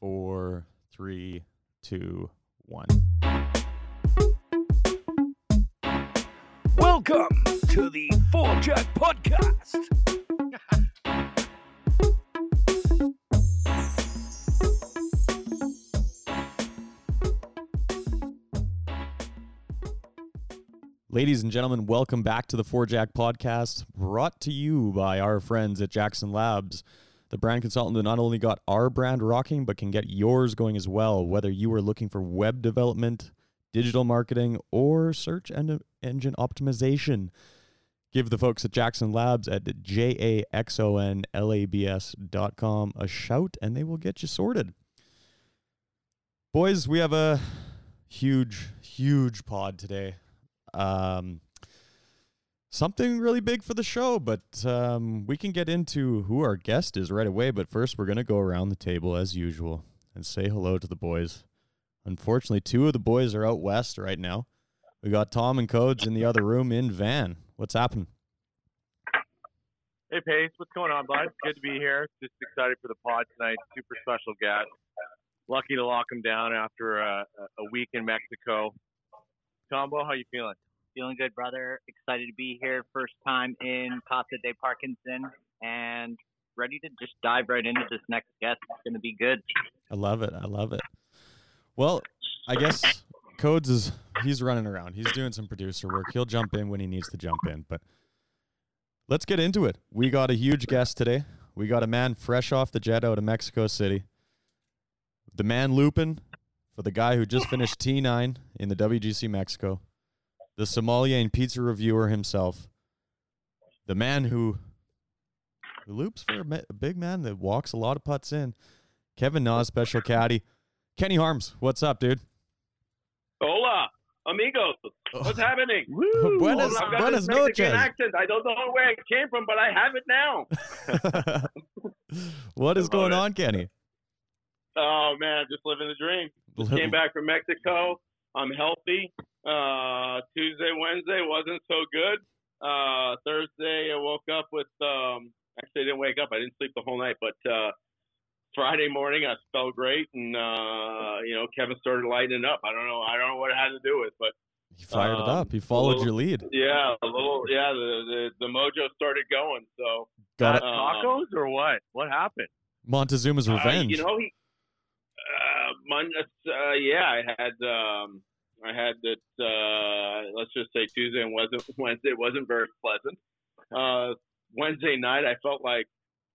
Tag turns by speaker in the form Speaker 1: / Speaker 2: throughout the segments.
Speaker 1: four, three, two, one.
Speaker 2: Welcome to the Four Jack Podcast.
Speaker 1: Ladies and gentlemen, welcome back to the Four Jack Podcast, brought to you by our friends at Jackson Labs, the brand consultant that not only got our brand rocking, but can get yours going as well. Whether you are looking for web development, digital marketing, or search en- engine optimization, give the folks at Jackson Labs at J A X O N L A B S dot com a shout, and they will get you sorted. Boys, we have a huge, huge pod today um, something really big for the show, but um, we can get into who our guest is right away. But first, we're going to go around the table as usual and say hello to the boys. Unfortunately, two of the boys are out west right now. We got Tom and Codes in the other room in Van. What's happening?
Speaker 3: Hey Pace, what's going on, bud? Good to be here. Just excited for the pod tonight. Super special guest. Lucky to lock him down after a, a week in Mexico. Tombo, how you feeling?
Speaker 4: Feeling good, brother. Excited to be here. First time in Casa de Parkinson and ready to just dive right into this next guest. It's going to be good.
Speaker 1: I love it. I love it. Well, I guess Codes is he's running around. He's doing some producer work. He'll jump in when he needs to jump in, but let's get into it. We got a huge guest today. We got a man fresh off the jet out of Mexico City. The man Lupin for the guy who just finished T9 in the WGC Mexico. The sommelier and pizza reviewer himself. The man who who loops for a, a big man that walks a lot of putts in. Kevin Na's, special caddy. Kenny Harms, what's up, dude?
Speaker 5: Hola, amigos. Oh. What's happening?
Speaker 1: Buenas,
Speaker 5: I've got
Speaker 1: buenas noches.
Speaker 5: accent. I don't know where it came from, but I have it now.
Speaker 1: what is going
Speaker 5: it.
Speaker 1: on, Kenny?
Speaker 5: Oh man, I'm just living the dream. Just came back from Mexico. I'm healthy. Uh, Tuesday, Wednesday wasn't so good. Uh, Thursday, I woke up with. Um, actually, I didn't wake up. I didn't sleep the whole night, but uh, Friday morning I felt great, and uh, you know Kevin started lighting up. I don't know. I don't know what it had to do with, but
Speaker 1: He fired it
Speaker 5: Um,
Speaker 1: up. He followed
Speaker 5: little-
Speaker 1: your lead.
Speaker 5: yeah, a little. Yeah, the the, the mojo started going. So
Speaker 1: Got it.
Speaker 5: Um,
Speaker 3: Tacos or what? What happened?
Speaker 1: Montezuma's
Speaker 5: Uh,
Speaker 1: revenge.
Speaker 5: you know, he. Uh, Mon- uh, yeah, I had. Um, I had that. Uh, let's just say Tuesday and Wednesday wasn't very pleasant. Uh, Wednesday night, I felt like,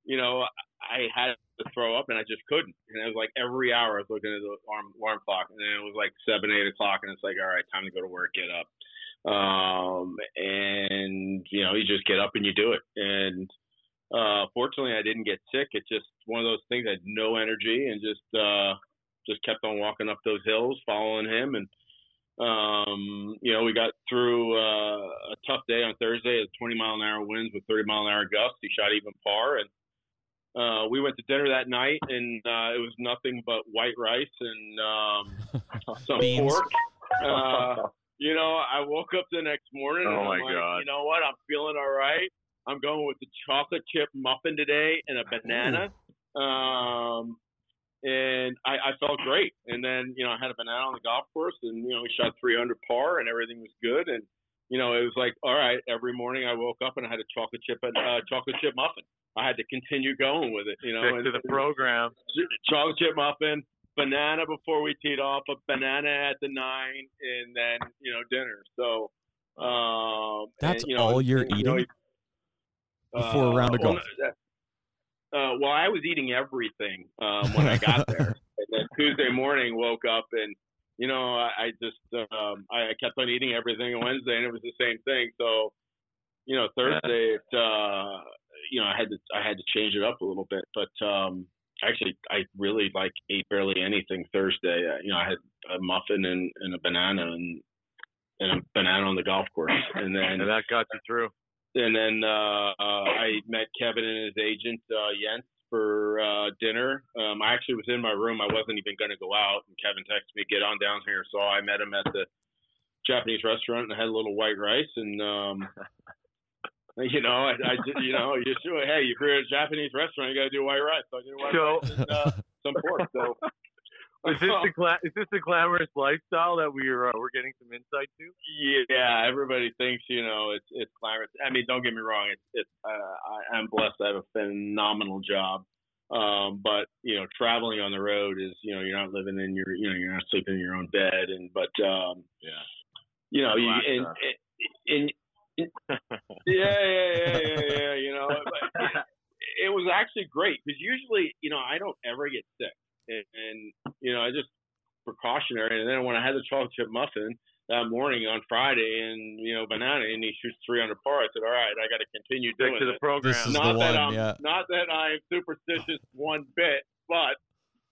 Speaker 5: you know, I had to throw up and I just couldn't. And it was like every hour I was looking at the alarm, alarm clock, and then it was like seven, eight o'clock, and it's like, all right, time to go to work, get up. Um, and you know, you just get up and you do it. And uh, fortunately, I didn't get sick. It's just one of those things. I had no energy and just uh, just kept on walking up those hills, following him, and um, you know, we got through uh, a tough day on Thursday. At 20 mile an hour winds with 30 mile an hour gusts. He shot even par, and uh, we went to dinner that night, and uh, it was nothing but white rice and um, some pork. Uh, you know, I woke up the next morning and
Speaker 3: Oh,
Speaker 5: I'm
Speaker 3: my
Speaker 5: like,
Speaker 3: God.
Speaker 5: you know what? I'm feeling all right. I'm going with the chocolate chip muffin today and a banana. Um, and I, I felt great. And then, you know, I had a banana on the golf course and, you know, we shot 300 par and everything was good. And, you know, it was like, all right, every morning I woke up and I had a chocolate chip, uh, chocolate chip muffin. I had to continue going with it, you know.
Speaker 3: Stick to the program.
Speaker 5: chocolate chip muffin, banana before we teed off, a banana at the nine, and then you know dinner. So um,
Speaker 1: That's
Speaker 5: and, you know,
Speaker 1: all you're
Speaker 5: and, you know,
Speaker 1: eating before a round of
Speaker 5: well,
Speaker 1: golf.
Speaker 5: Uh, well, I was eating everything um, when I got there, and then Tuesday morning woke up and you know I, I just um, I, I kept on eating everything on Wednesday, and it was the same thing. So you know Thursday, it, uh, you know I had to I had to change it up a little bit, but um, actually I really like ate barely anything Thursday. Uh, you know I had a muffin and, and a banana and and a banana on the golf course, and then
Speaker 3: And that got you through.
Speaker 5: And then uh, uh, I met Kevin and his agent uh, Jens for uh, dinner. Um, I actually was in my room. I wasn't even going to go out, and Kevin texted me, "Get on down here." So I met him at the Japanese restaurant and had a little white rice and um, You know, I, I just, you know, you sure, hey, if you're at a Japanese restaurant, you got to do white rice. So I did white
Speaker 3: So-
Speaker 5: rice. And, uh, some pork. So
Speaker 3: Is this the gla- is this the glamorous lifestyle that we're uh, we're getting some insight to?
Speaker 5: yeah, everybody thinks you know it's it's glamorous. I mean, don't get me wrong. It's it's uh, I, I'm blessed. I have a phenomenal job. Um, but you know, traveling on the road is you know you're not living in your you know you're not sleeping in your own bed and but um,
Speaker 3: Yeah.
Speaker 5: you know you
Speaker 3: Relax,
Speaker 5: and, and, and yeah yeah yeah yeah yeah you know but it was actually great because usually you know I don't ever get sick and, and you know I just precautionary and then when I had the chocolate chip muffin that morning on Friday and you know banana and he shoots 300 par I said all right I got to continue
Speaker 3: Stick
Speaker 5: doing
Speaker 3: to the
Speaker 5: this
Speaker 3: program.
Speaker 1: This is
Speaker 5: not
Speaker 1: the
Speaker 5: that
Speaker 1: one,
Speaker 5: I'm
Speaker 1: yeah.
Speaker 5: not that I'm superstitious one bit, but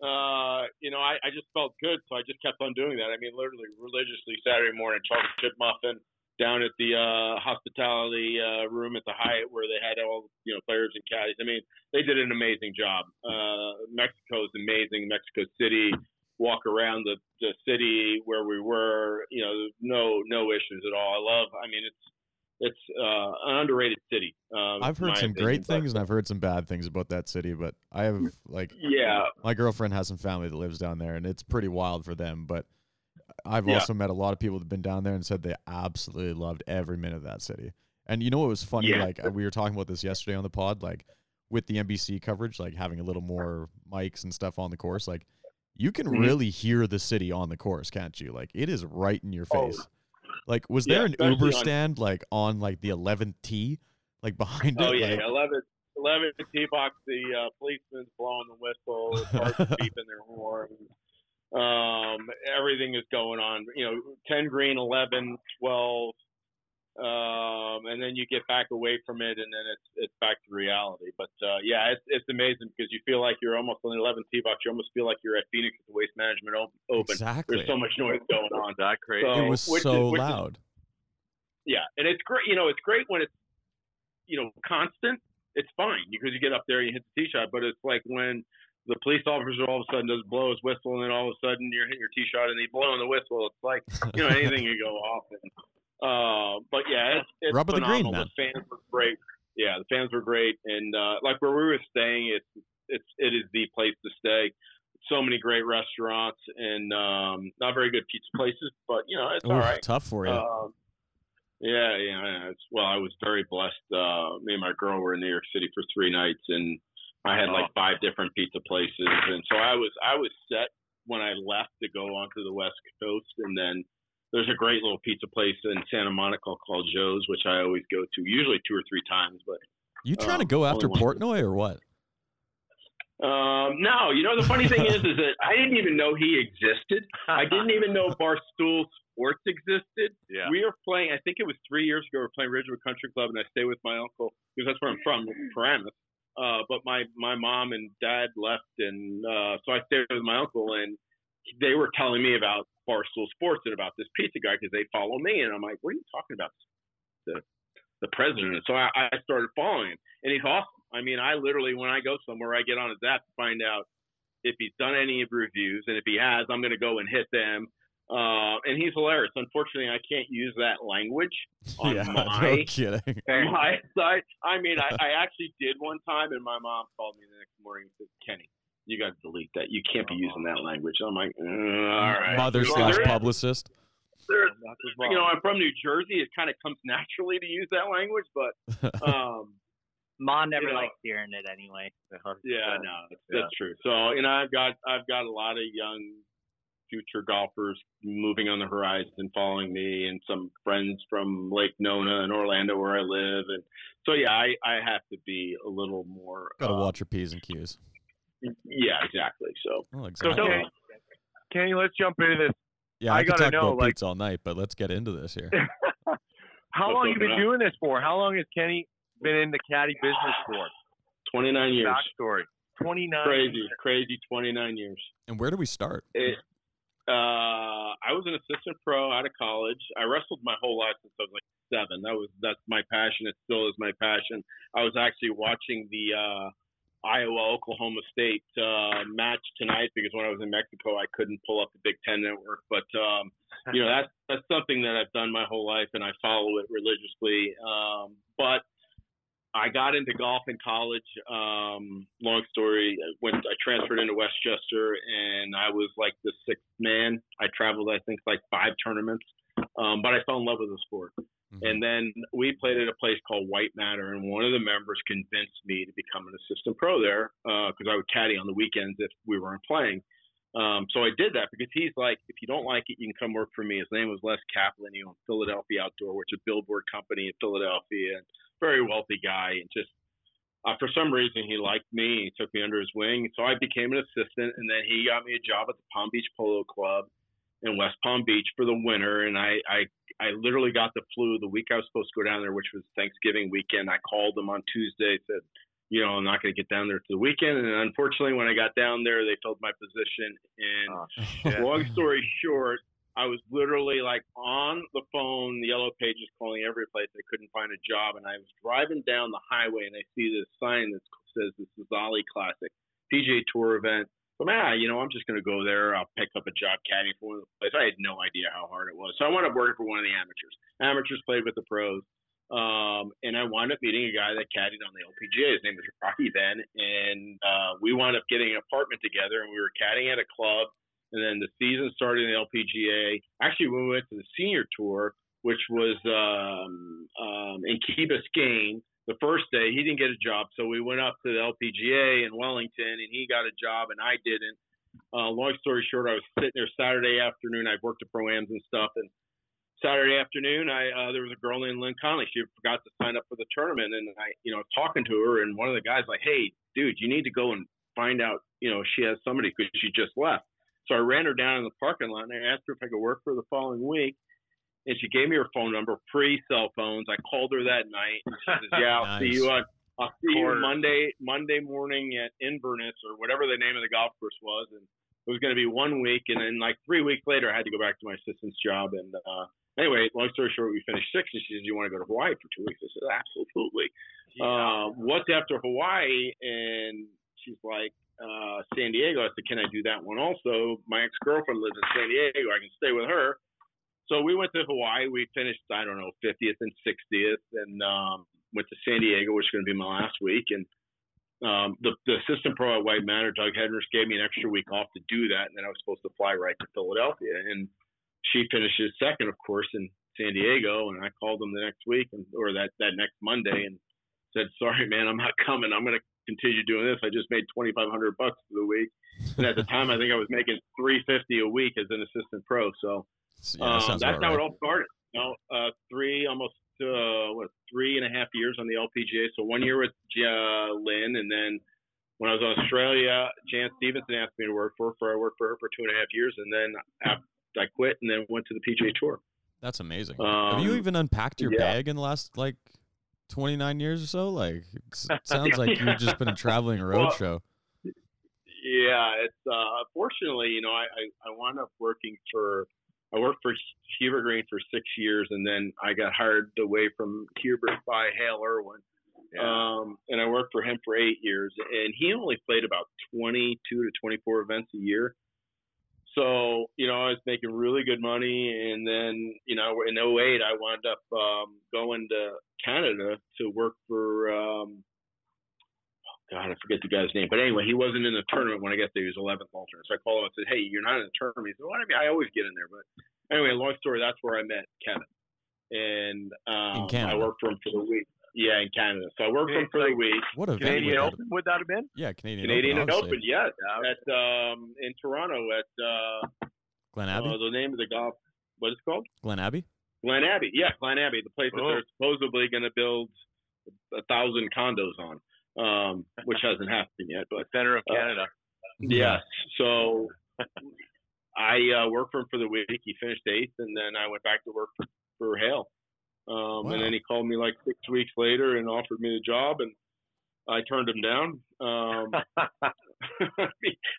Speaker 5: uh, you know, I, I just felt good, so I just kept on doing that. I mean, literally religiously Saturday morning, chocolate chip muffin down at the uh, hospitality uh, room at the Hyatt where they had all you know players and caddies. I mean, they did an amazing job. Uh, Mexico is amazing. Mexico City. Walk around the, the city where we were, you know, no no issues at all. I love. I mean, it's it's uh, an underrated city. Uh,
Speaker 1: I've heard some
Speaker 5: opinion,
Speaker 1: great
Speaker 5: but-
Speaker 1: things and I've heard some bad things about that city, but I have like
Speaker 5: Yeah,
Speaker 1: my girlfriend has some family that lives down there and it's pretty wild for them, but I've
Speaker 5: Yeah.
Speaker 1: also met a lot of people that've been down there and said they absolutely loved every minute of that city. And you know what was funny?
Speaker 5: Yeah.
Speaker 1: Like uh, we were talking about this yesterday on the pod, like with the NBC coverage, like having a little more mics and stuff on the course, like you can
Speaker 5: Mhm.
Speaker 1: really hear the city on the course, can't you? Like it is right in your
Speaker 5: Oh.
Speaker 1: face. Like was
Speaker 5: Yeah,
Speaker 1: there an Uber
Speaker 5: on-
Speaker 1: stand like on like the 11th tee, like behind
Speaker 5: Oh
Speaker 1: it?
Speaker 5: Oh yeah,
Speaker 1: Like,
Speaker 5: 11, 11 tee box. The uh, policeman's blowing the whistle. The beeping their horns. Um, everything is going on. You know, ten green, 11, 12, um, and then you get back away from it, and then it's it's back to reality. But uh, yeah, it's it's amazing because you feel like you're almost on the 11 tee box. You almost feel like you're at Phoenix at the Waste Management Op- Open.
Speaker 1: exactly.
Speaker 5: There's so much noise going on.
Speaker 3: That crazy.
Speaker 5: So-
Speaker 1: it was
Speaker 5: which is-
Speaker 1: so
Speaker 5: which is
Speaker 1: loud.
Speaker 5: yeah, and it's great. You know, it's great when it's you know constant. It's fine because you get up there and you hit the tee shot. But it's like when the police officer all of a sudden does blow his whistle, and then all of a sudden you're hitting your tee shot and he's blowing the whistle. It's like you know anything can go off. And, uh, but yeah, it's, it's
Speaker 1: Rub of the green,
Speaker 5: phenomenal. The fans were great. Yeah, the fans were great, and uh, like where we were staying, it's it's it is the place to stay. So many great restaurants and um, not very good pizza places, but you know it's
Speaker 1: Ooh,
Speaker 5: all right.
Speaker 1: Tough for you.
Speaker 5: Um, yeah, yeah. yeah, It's, well, I was very blessed. Uh, me and my girl were in New York City for three nights, and I had like five different pizza places, and so I was I was set when I left to go onto the West Coast, and then there's a great little pizza place in Santa Monica called Joe's, which I always go to, usually two or three times, but
Speaker 1: you trying to
Speaker 5: um,
Speaker 1: go
Speaker 5: only
Speaker 1: after. Portnoy or what?
Speaker 5: Um, no, you know the funny thing is, is that I didn't even know he existed. I didn't even know Barstool Sports existed.
Speaker 3: Yeah.
Speaker 5: We were playing. I think it was three years ago. We were playing Ridgewood Country Club, and I stayed with my uncle because that's where I'm from, Paramus. Uh, but my my mom and dad left, and uh, so I stayed with my uncle, and they were telling me about Barstool Sports and about this pizza guy because they follow me, and I'm like, what are you talking about? The the president. And so I, I started following him, and he's awesome. I mean, I literally when I go somewhere, I get on his app to find out if he's done any reviews, and if he has, I'm going to go and hit them. Uh, and he's hilarious. Unfortunately, I can't use that language on
Speaker 1: yeah,
Speaker 5: my
Speaker 1: no kidding.
Speaker 5: my side. I mean, I, I actually did one time, and my mom called me the next morning and said, "Kenny, you got to delete that. You can't be using that language." I'm like, uh, "All right."
Speaker 1: Mother
Speaker 5: Well,
Speaker 1: slash publicist.
Speaker 5: there's- you know, I'm from New Jersey. It kind of comes naturally to use that language, but um,
Speaker 4: Ma never
Speaker 5: You know-
Speaker 4: likes hearing it anyway.
Speaker 5: yeah, no, that's,
Speaker 3: Yeah.
Speaker 5: that's true. So, you know, I've got I've got a lot of young future golfers moving on the horizon, following me, and some friends from Lake Nona and Orlando where I live, and so yeah, I I have to be a little more.
Speaker 1: Gotta
Speaker 5: uh,
Speaker 1: watch your P's and Q's.
Speaker 5: Yeah, exactly. So,
Speaker 1: Oh,
Speaker 3: So. Kenny, Kenny, let's jump into this.
Speaker 1: yeah,
Speaker 3: I
Speaker 1: I, could
Speaker 3: gotta
Speaker 1: talk
Speaker 3: know,
Speaker 1: about
Speaker 3: like-
Speaker 1: pizza all night, but let's get into this here.
Speaker 3: How
Speaker 5: Let's
Speaker 3: long you been
Speaker 5: up.
Speaker 3: doing this for? How long has Kenny been in the caddy business for?
Speaker 5: 29 years.
Speaker 3: Backstory. 29.
Speaker 5: Crazy, crazy 29 years.
Speaker 1: And where do we start?
Speaker 5: It, uh, I was an assistant pro out of college. I wrestled my whole life since I was like seven. That was that's my passion. It still is my passion. I was actually watching the uh, Iowa Oklahoma State uh, match tonight because when I was in Mexico, I couldn't pull up the Big Ten network. But um, you know that's that's something that I've done my whole life, and I follow it religiously. Um, but I got into golf in college. Um, long story. I went. I transferred into Westchester, and I was like the sixth man. I traveled, I think, like five tournaments. Um, but I fell in love with the sport.
Speaker 1: Mhm.
Speaker 5: And then we played at a place called White Matter, and one of the members convinced me to become an assistant pro there because I would caddy on the weekends if we weren't playing. Um, so I did that because he's like, if you don't like it, you can come work for me. His name was Les Kaplan. He owned Philadelphia Outdoor, which is a billboard company in Philadelphia, and very wealthy guy. And just uh, for some reason, he liked me. He took me under his wing. So I became an assistant, and then he got me a job at the Palm Beach Polo Club in West Palm Beach for the winter. And I, I, I literally got the flu the week I was supposed to go down there, which was Thanksgiving weekend. I called them on Tuesday, said, you know, I'm not going to get down there to the weekend. And unfortunately, when I got down there, they filled my position. And
Speaker 3: Oh,
Speaker 5: long story short, I was literally like on the phone, the yellow pages calling every place. I couldn't find a job. And I was driving down the highway and I see this sign that says this is Ollie Classic, PGA Tour event. So, man, you know, I'm just going to go there. I'll pick up a job caddying for one of the places. I had no idea how hard it was. So I wound up working for one of the amateurs. Amateurs played with the pros. Um, and I wound up meeting a guy that caddied on the LPGA. His name was Rocky then, and uh, we wound up getting an apartment together, and we were caddying at a club. And then the season started in the LPGA. Actually, when we went to the senior tour, which was um, um, in Key Biscayne, the first day he didn't get a job, so we went up to the LPGA in Wellington, and he got a job, and I didn't. Uh, long story short, I was sitting there Saturday afternoon. I worked at pro-ams and stuff, and Saturday afternoon, I uh, there was a girl named Lynn Conley. She forgot to sign up for the tournament, and I, you know, talking to her, and one of the guys like, "Hey, dude, you need to go and find out, you know, she has somebody because she just left." So I ran her down in the parking lot, and I asked her if I could work for her the following week, and she gave me her phone number, pre cell phones. I called her that night, and she says, "Yeah, I'll see you on." I'll see you. Monday Monday morning at Inverness or whatever the name of the golf course was, and it was going to be one week, and then like three weeks later, I had to go back to my assistant's job. And uh, anyway, long story short, we finished six, and she said, "You want to go to Hawaii for two weeks?" I said, "Absolutely." Uh, what's after Hawaii? And she's like, uh, "San Diego." I said, "Can I do that one also?" My ex girlfriend lives in San Diego. I can stay with her. So we went to Hawaii. We finished, I don't know, 50th and 60th, and um, went to San Diego, which is going to be my last week. And um, the, the assistant pro at White Matter, Doug Hedrish, gave me an extra week off to do that, and then I was supposed to fly right to Philadelphia. And she finishes second, of course, in San Diego. And I called them the next week, and or that that next Monday, and said, "Sorry, man, I'm not coming. I'm going to continue doing this. I just made 2,500 bucks for the week." And at the time, I think I was making 350 a week as an assistant pro. So
Speaker 1: Yeah, that
Speaker 5: um, that's how
Speaker 1: right.
Speaker 5: it all started. You know, uh, three almost uh, what three and a half years on the LPGA. So one year with uh, Lynn, and then when I was in Australia, Jan Stephenson asked me to work for her. For I worked for her for two and a half years, and then I quit, and then went to the PGA Tour.
Speaker 1: That's amazing. Have you
Speaker 5: Um,
Speaker 1: even unpacked your
Speaker 5: yeah.
Speaker 1: bag in the last like 29 years or so? Like, it sounds like you've just been traveling a
Speaker 5: Well,
Speaker 1: roadshow.
Speaker 5: Yeah, it's uh, fortunately, you know, I, I I wound up working for I worked for Hubert Green for six years, and then I got hired away from Hubert by Hale Irwin. Um, and I worked for him for eight years, and he only played about 22 to 24 events a year. So, you know, I was making really good money. And then, you know, in 08, I wound up um, going to Canada to work for, um, oh God, I forget the guy's name. But anyway, he wasn't in the tournament when I got there. He was 11th alternate. So I called him and said, hey, you're not in the tournament. He said, well, I, mean, I always get in there. But anyway, long story, that's where I met Kevin. And um, I worked for him for the week. Yeah, in Canada. So I worked for him for the week.
Speaker 1: What event
Speaker 3: Canadian
Speaker 1: would
Speaker 3: Open would that have been?
Speaker 1: Yeah, Canadian,
Speaker 5: Canadian
Speaker 1: Open.
Speaker 5: Open, yes, at um in Toronto at uh,
Speaker 1: Glen Abbey.
Speaker 5: uh the name of the golf what is it called?
Speaker 1: Glen Abbey.
Speaker 5: Glen Abbey. Yeah, Glen Abbey, the place that
Speaker 3: Oh.
Speaker 5: they're supposedly going to build a thousand condos on, um, which hasn't happened yet. But
Speaker 3: Center of
Speaker 5: Uh,
Speaker 3: Canada.
Speaker 5: yes, so I uh, worked for him for the week. He finished eighth, and then I went back to work for, for Hale. Um,
Speaker 1: Wow.
Speaker 5: And then he called me like six weeks later and offered me the job, and I turned him down. Um,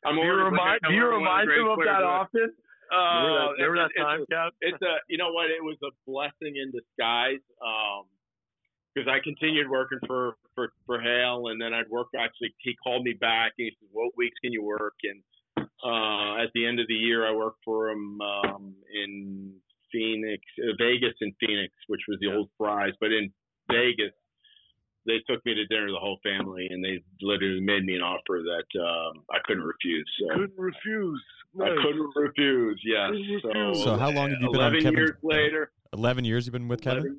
Speaker 5: I'm
Speaker 3: do you
Speaker 5: already-
Speaker 3: remind,
Speaker 5: I'm
Speaker 3: do you remind him of that
Speaker 5: players
Speaker 3: often?
Speaker 5: Remember
Speaker 3: Uh,
Speaker 5: that-
Speaker 3: remember that
Speaker 5: it's-
Speaker 3: time,
Speaker 5: it's a you know what it was a blessing in disguise um because I continued working for for for Hale and then I'd work actually he called me back and he said what weeks can you work and uh at the end of the year I worked for him um in Phoenix uh, Vegas and Phoenix which was the old Fry's but in Vegas they took me to dinner, the whole family, and they literally made me an offer that um, I couldn't refuse. So
Speaker 2: Couldn't refuse.
Speaker 5: I couldn't refuse. Yes.
Speaker 2: Couldn't
Speaker 5: So,
Speaker 2: refuse.
Speaker 1: So how long have you been on
Speaker 5: Eleven years later.
Speaker 1: Eleven years you've been with Kevin.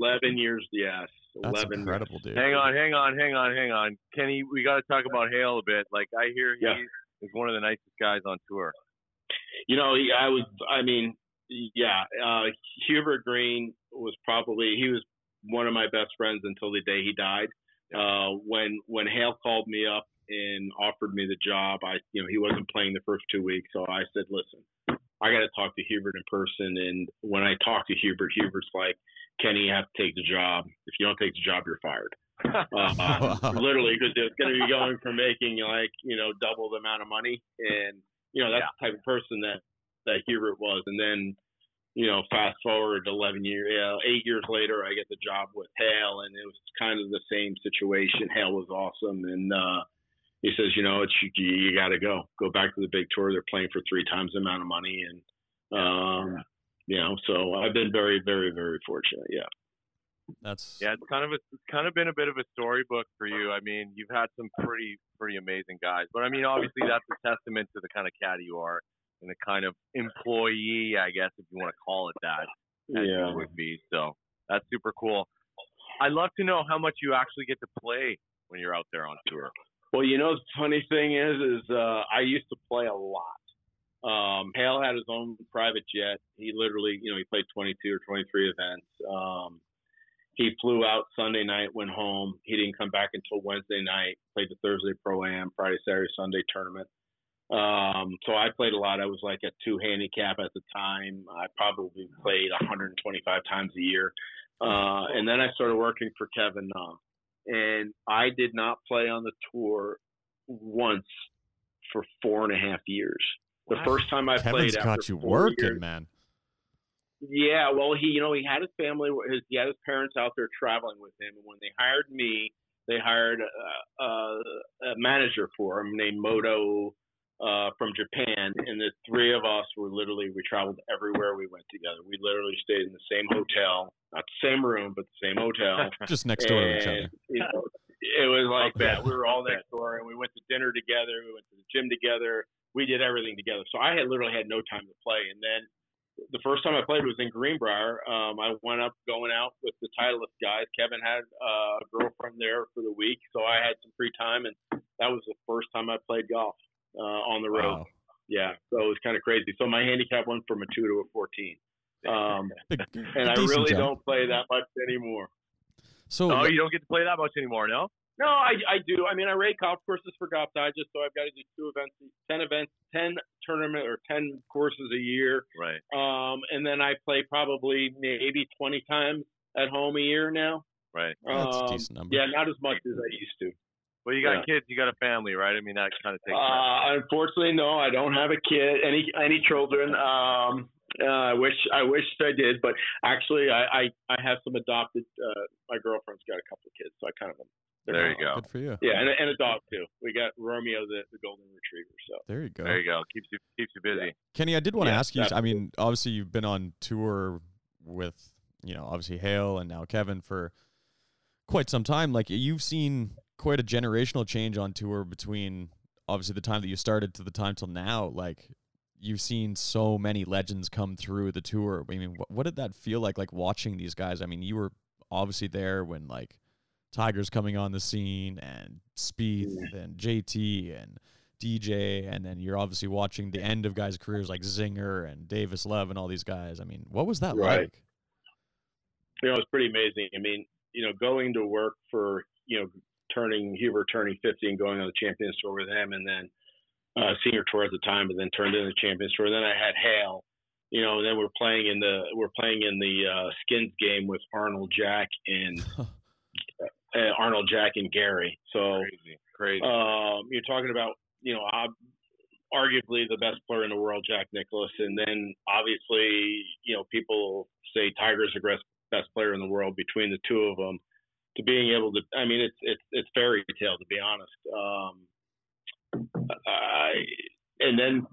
Speaker 5: 11, 11 years. Yes.
Speaker 1: That's
Speaker 5: Eleven.
Speaker 1: incredible, dude.
Speaker 3: Hang on, hang on, hang on, hang on. Kenny, we got to talk about Hale a bit. Like I hear he
Speaker 5: Yeah.
Speaker 3: is one of the nicest guys on tour.
Speaker 5: You know, he, I was. I mean, yeah. Uh, Hubert Green was probably he was one of my best friends until the day he died. Uh, when when Hale called me up and offered me the job, I you know he wasn't playing the first two weeks, so I said, listen, I got to talk to Hubert in person. And when I talked to Hubert, Hubert's like, Kenny, you have to take the job. If you don't take the job, you're fired. Uh,
Speaker 1: Wow.
Speaker 5: literally, because it's going to be going from making like you know double the amount of money, and you know that's the type of person that that Hubert was. And then you know, fast forward 11 years, yeah, eight years later, I get the job with Hale, and it was kind of the same situation. Hale was awesome, and uh, he says, you know, it's you, you got to go, go back to the big tour. They're playing for three times the amount of money, and um, you know, so I've been very, very, very fortunate. Yeah.
Speaker 1: That's
Speaker 3: Yeah, it's kind of a, it's kind of been a bit of a storybook for you. I mean, you've had some pretty pretty amazing guys, but I mean, obviously that's a testament to the kind of caddy you are and the kind of employee, I guess, if you want to call it that, as
Speaker 5: Yeah.
Speaker 3: would be. So that's super cool. I'd love to know how much you actually get to play when you're out there on tour.
Speaker 5: Well, you know, the funny thing is, is uh, I used to play a lot. Um, Hale had his own private jet. He literally, you know, he played 22 or 23 events. Um, he flew out Sunday night, went home. He didn't come back until Wednesday night. Played the Thursday pro am, Friday, Saturday, Sunday tournament. Um, so I played a lot. I was like a two handicap at the time. I probably played 125 times a year. Uh, and then I started working for Kevin Num. And I did not play on the tour once for four and a half years. The
Speaker 1: Wow.
Speaker 5: first time I
Speaker 1: Kevin's
Speaker 5: played
Speaker 1: got you working,
Speaker 5: years-
Speaker 1: man.
Speaker 5: yeah, well, he, you know, he had his family, his, he had his parents out there traveling with him, and when they hired me, they hired a, a, a manager for him named Moto uh, from Japan, and the three of us were literally we traveled everywhere we went together. We literally stayed in the same hotel, not the same room, but the same hotel.
Speaker 1: Just next door to each other.
Speaker 5: you know, it was like
Speaker 3: Okay.
Speaker 5: that. We were all next door, and we went to dinner together. We went to the gym together. We did everything together. So I had literally had no time to play. And then the first time I played was in Greenbrier. Um, I went up going out with the Titleist guys. Kevin had uh, a girlfriend there for the week, so I had some free time, and that was the first time I played golf uh, on the road.
Speaker 1: Wow.
Speaker 5: Yeah, so it was kind of crazy. So my handicap went from a two to a fourteen. Um, and I really
Speaker 1: jump.
Speaker 5: don't play that much anymore.
Speaker 1: So
Speaker 3: Oh, you don't get to play that much anymore, no?
Speaker 5: No, I, I do. I mean, I rate golf courses for Golf Digest, so I've got to do two events, ten events, ten tournament or ten courses a year.
Speaker 3: Right.
Speaker 5: Um, and then I play probably maybe twenty times at home a year now.
Speaker 3: Right.
Speaker 1: that's a
Speaker 5: Um,
Speaker 1: decent number.
Speaker 5: Yeah, not as much as I used to.
Speaker 3: Well, you got
Speaker 5: Yeah.
Speaker 3: kids, you got a family, right? I mean, that kind of takes.
Speaker 5: Uh, unfortunately, no, I don't have a kid, any any children. Um, uh, I wish I wish I did, but actually, I I, I have some adopted. Uh, my girlfriend's got a couple of kids, so I kind of
Speaker 3: There you go.
Speaker 1: Good for you.
Speaker 5: Yeah, and, a- and a dog too. We got Romeo, the, the golden retriever. So
Speaker 1: There you go.
Speaker 3: There you go. Keeps you keeps you busy.
Speaker 1: Kenny, I did want to
Speaker 5: Yeah,
Speaker 1: ask you. I mean, obviously you've been on tour with, you know, obviously Hale and now Kevin for quite some time. Like you've seen quite a generational change on tour between obviously the time that you started to the time till now. Like you've seen so many legends come through the tour. I mean, what, what did that feel like? Like watching these guys. I mean, you were obviously there when like Tiger's coming on the scene and Spieth and JT and DJ, and then you're obviously watching the end of guys' careers like Zinger and Davis Love and all these guys. I mean, what was that
Speaker 5: Right.
Speaker 1: like?
Speaker 5: you know, it's pretty amazing. I mean, you know, going to work for, you know, turning Hubert turning 50 and going on the Champions Tour with him, and then uh, senior tour at the time, and then turned into the Champions Tour. And then I had Hale, you know, and then we're playing in the we're playing in the uh, Skins game with Arnold Jack and uh, Arnold Jack and Gary. So
Speaker 3: Crazy. Crazy.
Speaker 5: um, you're talking about, you know, ob- arguably the best player in the world, Jack Nicklaus, and then obviously, you know, people say Tiger's the best best player in the world between the two of them. To being able to, I mean, it's it's it's fairy tale to be honest. Um, I and then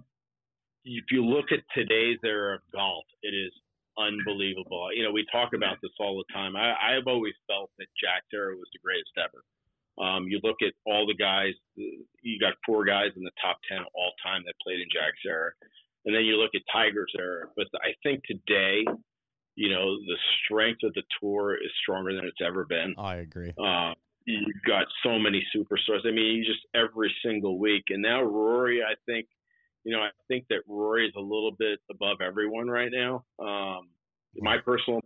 Speaker 5: if you look at today's era of golf, it is unbelievable. You know, we talk about this all the time. I, I've always felt that Jack's era was the greatest ever. Um, you look at all the guys, you got four guys in the top 10 all time that played in Jack's era. And then you look at Tiger's era. But I think today, you know, the strength of the tour is stronger than it's ever been.
Speaker 1: I agree.
Speaker 5: Uh, you've got so many superstars. I mean, you just every single week. And now Rory, I think, you know, I think that Rory is a little bit above everyone right now. Um, my personal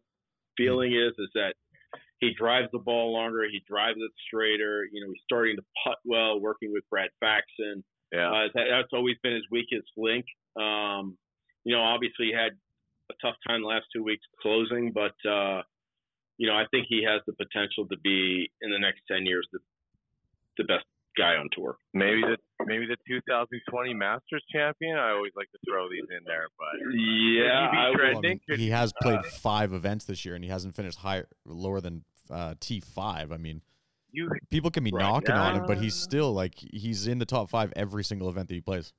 Speaker 5: feeling is is that he drives the ball longer, he drives it straighter. You know, he's starting to putt well, working with Brad Faxon.
Speaker 3: Yeah.
Speaker 5: Uh, that, that's always been his weakest link. Um, you know, obviously he had a tough time the last two weeks closing, but uh, you know, I think he has the potential to be in the next ten years the the best guy on tour.
Speaker 3: Maybe the maybe the 2020 Masters champion. I always like to throw these in there, but
Speaker 5: Yeah,
Speaker 3: he
Speaker 5: I-
Speaker 1: Well, I mean, he has played five events this year, and he hasn't finished higher, lower than uh, T five. I mean,
Speaker 3: you
Speaker 1: people can be
Speaker 5: Right.
Speaker 1: knocking on him, but he's still like he's in the top five every single event that he plays.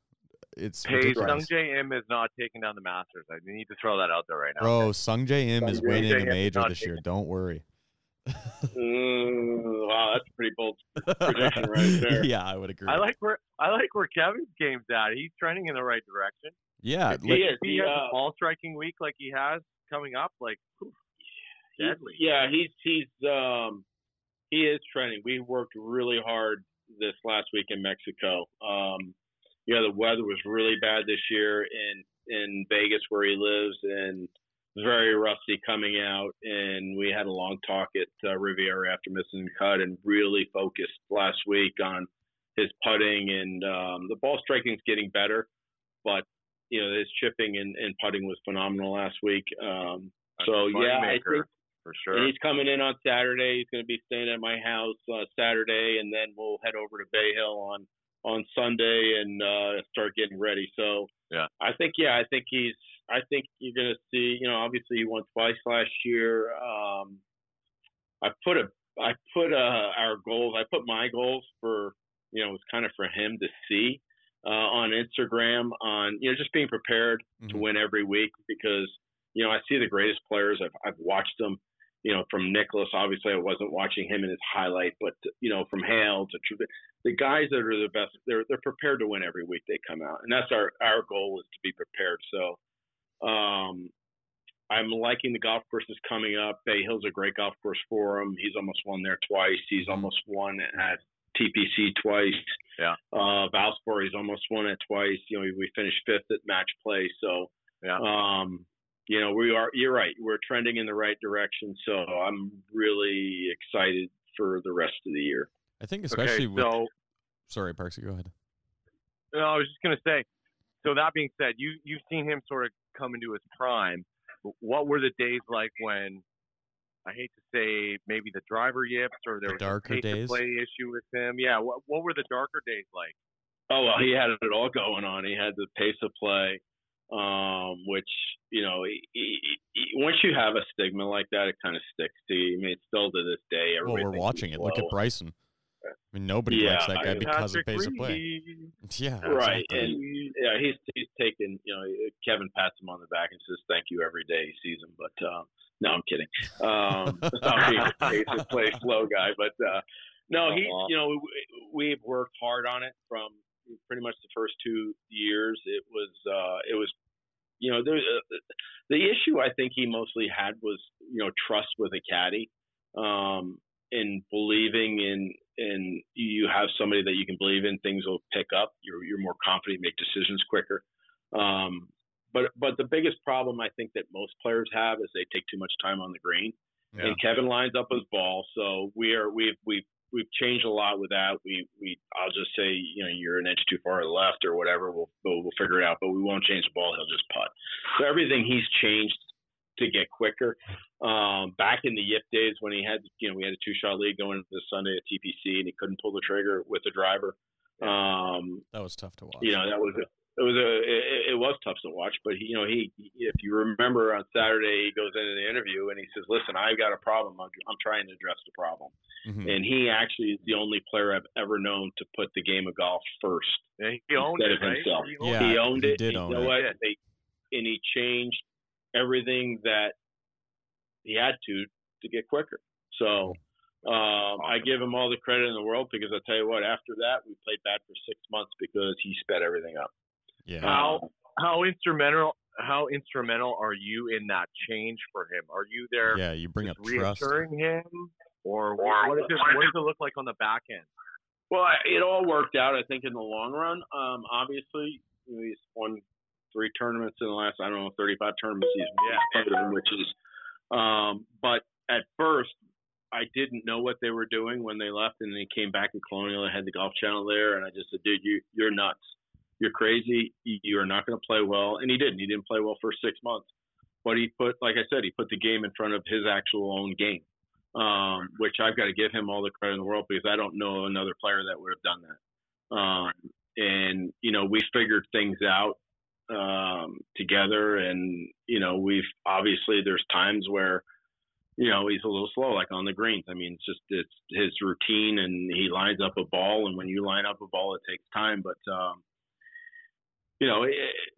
Speaker 1: It's
Speaker 3: Hey,
Speaker 1: ridiculous.
Speaker 3: Sung J M is not taking down the Masters. I need to throw that out there right now.
Speaker 1: Bro, Sungjae Im is winning
Speaker 3: Im
Speaker 1: a major this year. Don't worry.
Speaker 5: Mm, wow, that's a pretty bold prediction right there.
Speaker 1: yeah, I would agree.
Speaker 3: I like where I like where Kevin's game's at. He's trending in the right direction.
Speaker 1: yeah,
Speaker 5: He
Speaker 1: like-
Speaker 5: is.
Speaker 3: He
Speaker 5: He,
Speaker 3: has
Speaker 5: uh,
Speaker 3: a ball striking week like he has coming up, like whew,
Speaker 5: He's-
Speaker 3: deadly.
Speaker 5: Yeah, he's he's um he is trending. We worked really hard this last week in Mexico. Um, you know, the weather was really bad this year in in Vegas where he lives, and very rusty coming out. And we had a long talk at uh, Riviera after missing the cut, and really focused last week on his putting and um, the ball striking is getting better, but you know his chipping and, and putting was phenomenal last week. Um, so yeah, I think
Speaker 3: for
Speaker 5: and
Speaker 3: sure.
Speaker 5: he's coming in on Saturday. He's going to be staying at my house uh, Saturday, and then we'll head over to Bay Hill on on Sunday and uh, start getting ready. So
Speaker 3: Yeah.
Speaker 5: I think yeah, I think he's. I think you're going to see. You know, obviously he won twice last year. Um, I put a I put uh, our goals. I put my goals for you know it was kind of for him to see uh, on Instagram on you know just being prepared to
Speaker 1: Mhm.
Speaker 5: win every week because you know I see the greatest players. I've I've watched them. You know, from Nicklaus, obviously I wasn't watching him in his highlight, but you know, from Hale to the guys that are the best, they're they're prepared to win every week they come out, and that's our our goal is to be prepared. So, um, I'm liking the golf courses coming up. Bay Hill's a great golf course for him. He's almost won there twice. He's almost won at TPC twice.
Speaker 3: Yeah.
Speaker 5: Uh, Valspar, he's almost won it twice. You know, we finished fifth at match play. So,
Speaker 3: Yeah.
Speaker 5: um, you know, we are. You're right. We're trending in the right direction. So I'm really excited for the rest of the year.
Speaker 1: I think especially
Speaker 3: okay,
Speaker 1: with,
Speaker 3: so
Speaker 1: sorry, Parksy, go ahead.
Speaker 3: no, I was just gonna say. So that being said, you you've seen him sort of come into his prime. What were the days like when? I hate to say maybe the driver yips or there
Speaker 1: The
Speaker 3: was
Speaker 1: darker
Speaker 3: a pace
Speaker 1: days?
Speaker 3: of play issue with him. Yeah, what what were the darker days like?
Speaker 5: Oh well, he had it all going on. He had the pace of play, um, which you know, once you have a stigma like that, it kind of sticks to you. I mean, it's still to this day,
Speaker 1: Well, we're watching it. Look at. Bryson. I mean, nobody
Speaker 5: Yeah,
Speaker 1: likes that guy
Speaker 5: I-
Speaker 1: because of
Speaker 3: Patrick
Speaker 1: pace of play. Yeah,
Speaker 5: Right,
Speaker 1: exactly.
Speaker 5: and yeah, he's he's taken. You know, Kevin pats him on the back and says thank you every day he sees him. But um, no, I'm kidding. Um, not being a pace of play slow guy, but uh, no, he. You know, we, we've worked hard on it from pretty much the first two years. It was uh, it was. You know, there, uh, the issue I think he mostly had was you know trust with a caddy, um, and believing in in you have somebody that you can believe in, things will pick up. You're you're more confident, make decisions quicker. Um, but but the biggest problem I think that most players have is they take too much time on the green.
Speaker 1: Yeah.
Speaker 5: And Kevin lines up his ball, so we are we've we've we've changed a lot with that. We we I'll just say you know you're an inch too far to the left or whatever. We'll we'll, we'll figure it out, but we won't change the ball. He'll just putt. So everything he's changed to get quicker. Um, back in the Yip days when he had you know we had a two shot lead going into the Sunday at TPC and he couldn't pull the trigger with the driver. Um,
Speaker 1: that was tough to watch.
Speaker 5: you know that was it was a it, it was tough to watch but he, you know he if you remember on saturday he goes into the interview and he says listen i've got a problem i'm, I'm trying to address the problem
Speaker 1: Mhm.
Speaker 5: and he actually is the only player i've ever known to put the game of golf first
Speaker 3: Yeah, he owned
Speaker 5: Instead
Speaker 3: it,
Speaker 5: of
Speaker 3: right?
Speaker 5: himself.
Speaker 3: He owned
Speaker 1: Yeah,
Speaker 5: he owned
Speaker 1: he
Speaker 5: it
Speaker 1: did
Speaker 5: and
Speaker 1: own
Speaker 5: you know
Speaker 1: it.
Speaker 5: what they, and he changed everything that he had to to get quicker. So um, I give him all the credit in the world because I tell you what, after that we played bad for six months because he sped everything up.
Speaker 1: Yeah.
Speaker 3: How how instrumental how instrumental are you in that change for him? Are you there
Speaker 1: Yeah, you bring up
Speaker 3: just
Speaker 1: trust.
Speaker 3: reassuring him, or what, what, does it, what does it look like on the back end?
Speaker 5: Well, it all worked out, I think, in the long run. Um, obviously, you know, he's won three tournaments in the last, I don't know, 35 tournaments he's
Speaker 3: Yeah.
Speaker 5: part which is. Um, but at first, I didn't know what they were doing when they left, and they came back in Colonial. They had the Golf Channel there, and I just said, "Dude, you you're nuts. You're crazy. You you are not going to play well." And he didn't. He didn't play well for six months. But he put, like I said, he put the game in front of his actual own game um, which I've got to give him all the credit in the world because I don't know another player that would have done that. Um, and you know, we figured things out um, together, and you know, we've obviously there's times where you know he's a little slow, like on the greens. I mean, it's just it's his routine, and he lines up a ball, and when you line up a ball, it takes time, but. Um, you know, it,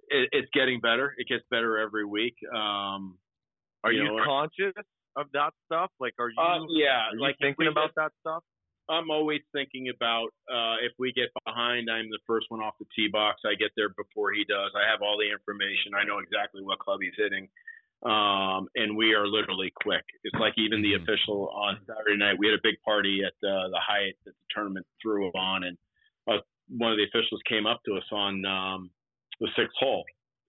Speaker 5: it, it's getting better. It gets better every week. Um,
Speaker 3: Are
Speaker 5: You
Speaker 3: you,
Speaker 5: know,
Speaker 3: conscious of that stuff? Like, are you,
Speaker 5: uh, yeah,
Speaker 3: are you
Speaker 5: like
Speaker 3: thinking about
Speaker 5: get-
Speaker 3: that stuff?
Speaker 5: I'm always thinking about uh, if we get behind, I'm the first one off the tee box. I get there before he does. I have all the information. I know exactly what club he's hitting. Um, and we are literally quick. It's like even the
Speaker 1: Mhm.
Speaker 5: official on Saturday night, we had a big party at uh, the Hyatt that the tournament threw on, and uh, one of the officials came up to us on um, the sixth hole,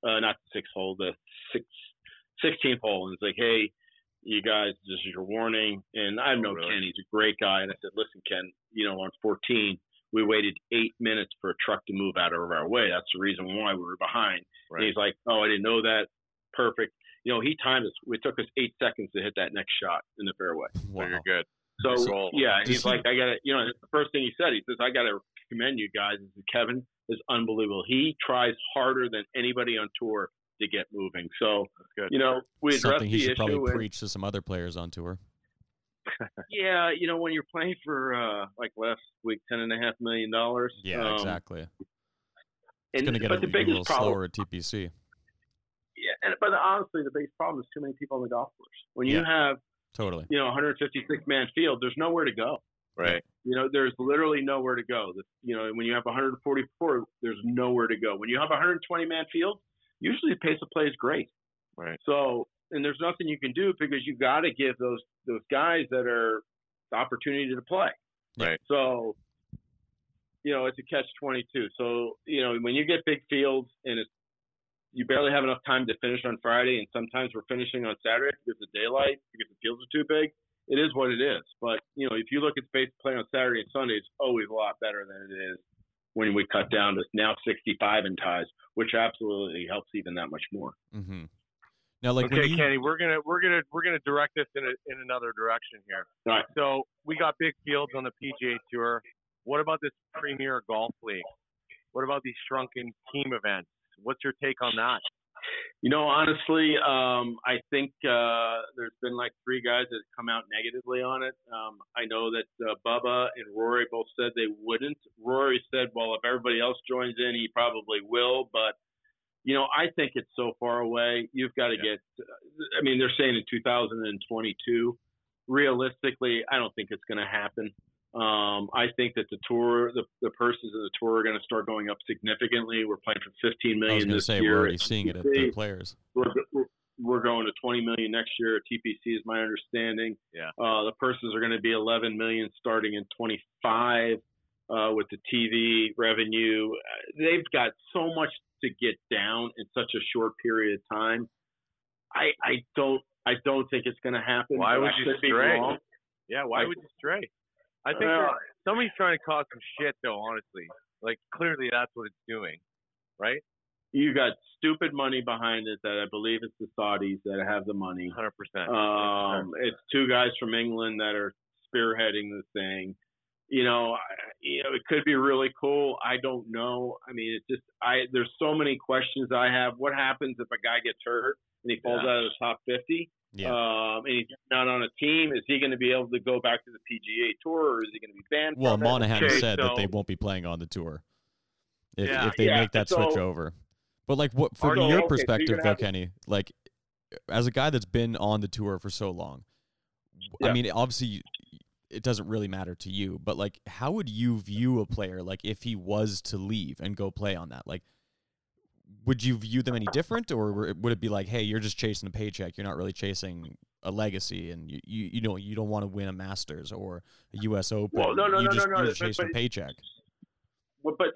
Speaker 5: uh, not the sixth hole, the six, 16th hole, and it's like, hey, you guys, this is your warning. And I know
Speaker 3: really?
Speaker 5: Ken, he's a great guy. And I said, listen, Ken, you know, on 14, we waited eight minutes for a truck to move out of our way. That's the reason why we were behind. And he's like, oh, I didn't know that. Perfect. You know, he timed us. It took us eight seconds to hit that next shot in the fairway.
Speaker 3: So you're good.
Speaker 5: So
Speaker 3: Roll.
Speaker 5: yeah, and he's
Speaker 1: he-
Speaker 5: like, I got to, you know, the first thing he said, he says, I got to commend you guys. He said, Kevin is unbelievable. He tries harder than anybody on tour to get moving. So you know, we addressed
Speaker 1: Something he should probably
Speaker 5: and-
Speaker 1: preach to some other players on tour.
Speaker 5: yeah, you know, when you're playing for uh, like last week, ten and a half million dollars.
Speaker 1: Yeah,
Speaker 5: um,
Speaker 1: exactly. It's going to get a,
Speaker 5: the
Speaker 1: a little
Speaker 5: problem,
Speaker 1: slower at TPC.
Speaker 5: yeah, and, but honestly, the biggest problem is too many people on the golf course. When you
Speaker 1: Yeah.
Speaker 5: have
Speaker 1: Totally.
Speaker 5: you know 156 man field, there's nowhere to go.
Speaker 3: Right.
Speaker 5: You know, there's literally nowhere to go. You know, when you have 144, there's nowhere to go. When you have 120 man field, usually the pace of play is great.
Speaker 3: Right.
Speaker 5: So, and there's nothing you can do because you got to give those those guys that are the opportunity to play.
Speaker 3: Right.
Speaker 5: So, you know, it's a catch 22. So, you know, when you get big fields and it's you barely have enough time to finish on Friday, and sometimes we're finishing on Saturday because of daylight because the fields are too big. It is what it is. But you know, if you look at space to play on Saturday and Sunday, it's always a lot better than it is when we cut down to now 65 in ties, which absolutely helps even that much more.
Speaker 1: Mm-hmm. Now, like
Speaker 3: okay,
Speaker 1: you,
Speaker 3: Kenny, we're gonna we're gonna we're gonna direct this in a, in another direction here.
Speaker 5: All right.
Speaker 3: So we got big fields on the PGA Tour. What about this Premier Golf League? What about these shrunken team events? What's your take on that?
Speaker 5: You know, honestly, um, I think uh, there's been like three guys that have come out negatively on it. Um, I know that uh, Bubba and Rory both said they wouldn't. Rory said, well, if everybody else joins in, he probably will. But, you know, I think it's so far away. You've got to
Speaker 3: Yeah.
Speaker 5: get, I mean, they're saying in 2022. Realistically, I don't think it's going to happen. Um, I think that the tour, the, the purses of the tour are going to start going up significantly. We're playing for 15
Speaker 1: I was going to
Speaker 5: this
Speaker 1: say,
Speaker 5: year.
Speaker 1: we're already seeing it at
Speaker 5: TPC
Speaker 1: the players.
Speaker 5: we're, we're- we're going to 20 million next year TPC is my understanding.
Speaker 3: Yeah.
Speaker 5: Uh, the purses are going to be 11 million starting in 25 uh, with the TV revenue. Uh, They've got so much to get down in such a short period of time. I I don't I don't think it's going to happen.
Speaker 3: Why would you stray? Yeah, why
Speaker 5: I-
Speaker 3: would you stray? I think
Speaker 5: Well-
Speaker 3: somebody's trying to cause some shit, though. Honestly, like clearly that's what it's doing, right?
Speaker 5: You got stupid money behind it that I believe it's the Saudis that have the money.
Speaker 3: Hundred percent.
Speaker 5: Um, it's two guys from England that are spearheading the thing. You know, I- you know, it could be really cool. I don't know. I mean, it's just I. There's so many questions I have. What happens if a guy gets hurt and he falls
Speaker 3: Yeah.
Speaker 5: out of the top 50?
Speaker 1: Yeah.
Speaker 5: Um, and he's not on a team. Is he going to be able to go back to the PGA Tour, or is he going to be banned?
Speaker 1: well? Monahan
Speaker 3: Okay,
Speaker 1: said that they won't be playing on the tour if,
Speaker 3: Yeah.
Speaker 1: if they
Speaker 5: Yeah,
Speaker 1: make that switch over. But like, what from
Speaker 5: So,
Speaker 1: your
Speaker 5: okay,
Speaker 1: perspective,
Speaker 5: gonna
Speaker 1: though, Kenny? Like, as a guy that's been on the tour for so long, I mean, obviously, it doesn't really matter to you, but like, how would you view a player like if he was to leave and go play on that? Like, would you view them any different, or would it be like, hey, you're just chasing a paycheck, you're not really chasing a legacy, and you you, you know you don't want to win a Masters or a U.S. Open?
Speaker 5: Well, no, no,
Speaker 1: you
Speaker 5: no,
Speaker 1: just,
Speaker 5: no, no,
Speaker 1: You're just
Speaker 5: but-
Speaker 1: chasing a paycheck.
Speaker 5: Well, but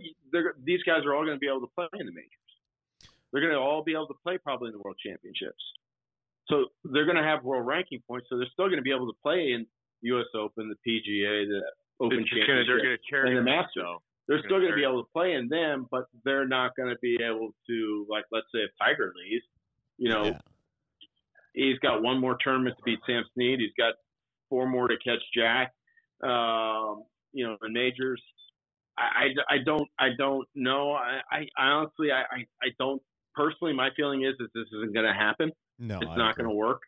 Speaker 5: these guys are all going to be able to play in the majors. They're going to all be able to play probably in the World Championships. So they're going to have world ranking points. So they're still going to be able to play in U.S. Open, the PGA, the Open
Speaker 3: It's just gonna, they're
Speaker 5: Championship.
Speaker 3: gonna cherry
Speaker 5: and the Masters.
Speaker 3: though.
Speaker 5: They're still going to be able to play in them, but they're not going to be able to, like, let's say if Tiger leaves, you know,
Speaker 1: Yeah.
Speaker 5: he's got one more tournament to beat Sam Snead. He's got four more to catch Jack. Um, you know, the majors. I, I, I don't I don't know. I, I, I honestly I, I, I don't personally. My feeling is that this isn't going to happen.
Speaker 1: No,
Speaker 5: It's
Speaker 1: I
Speaker 5: not going to work,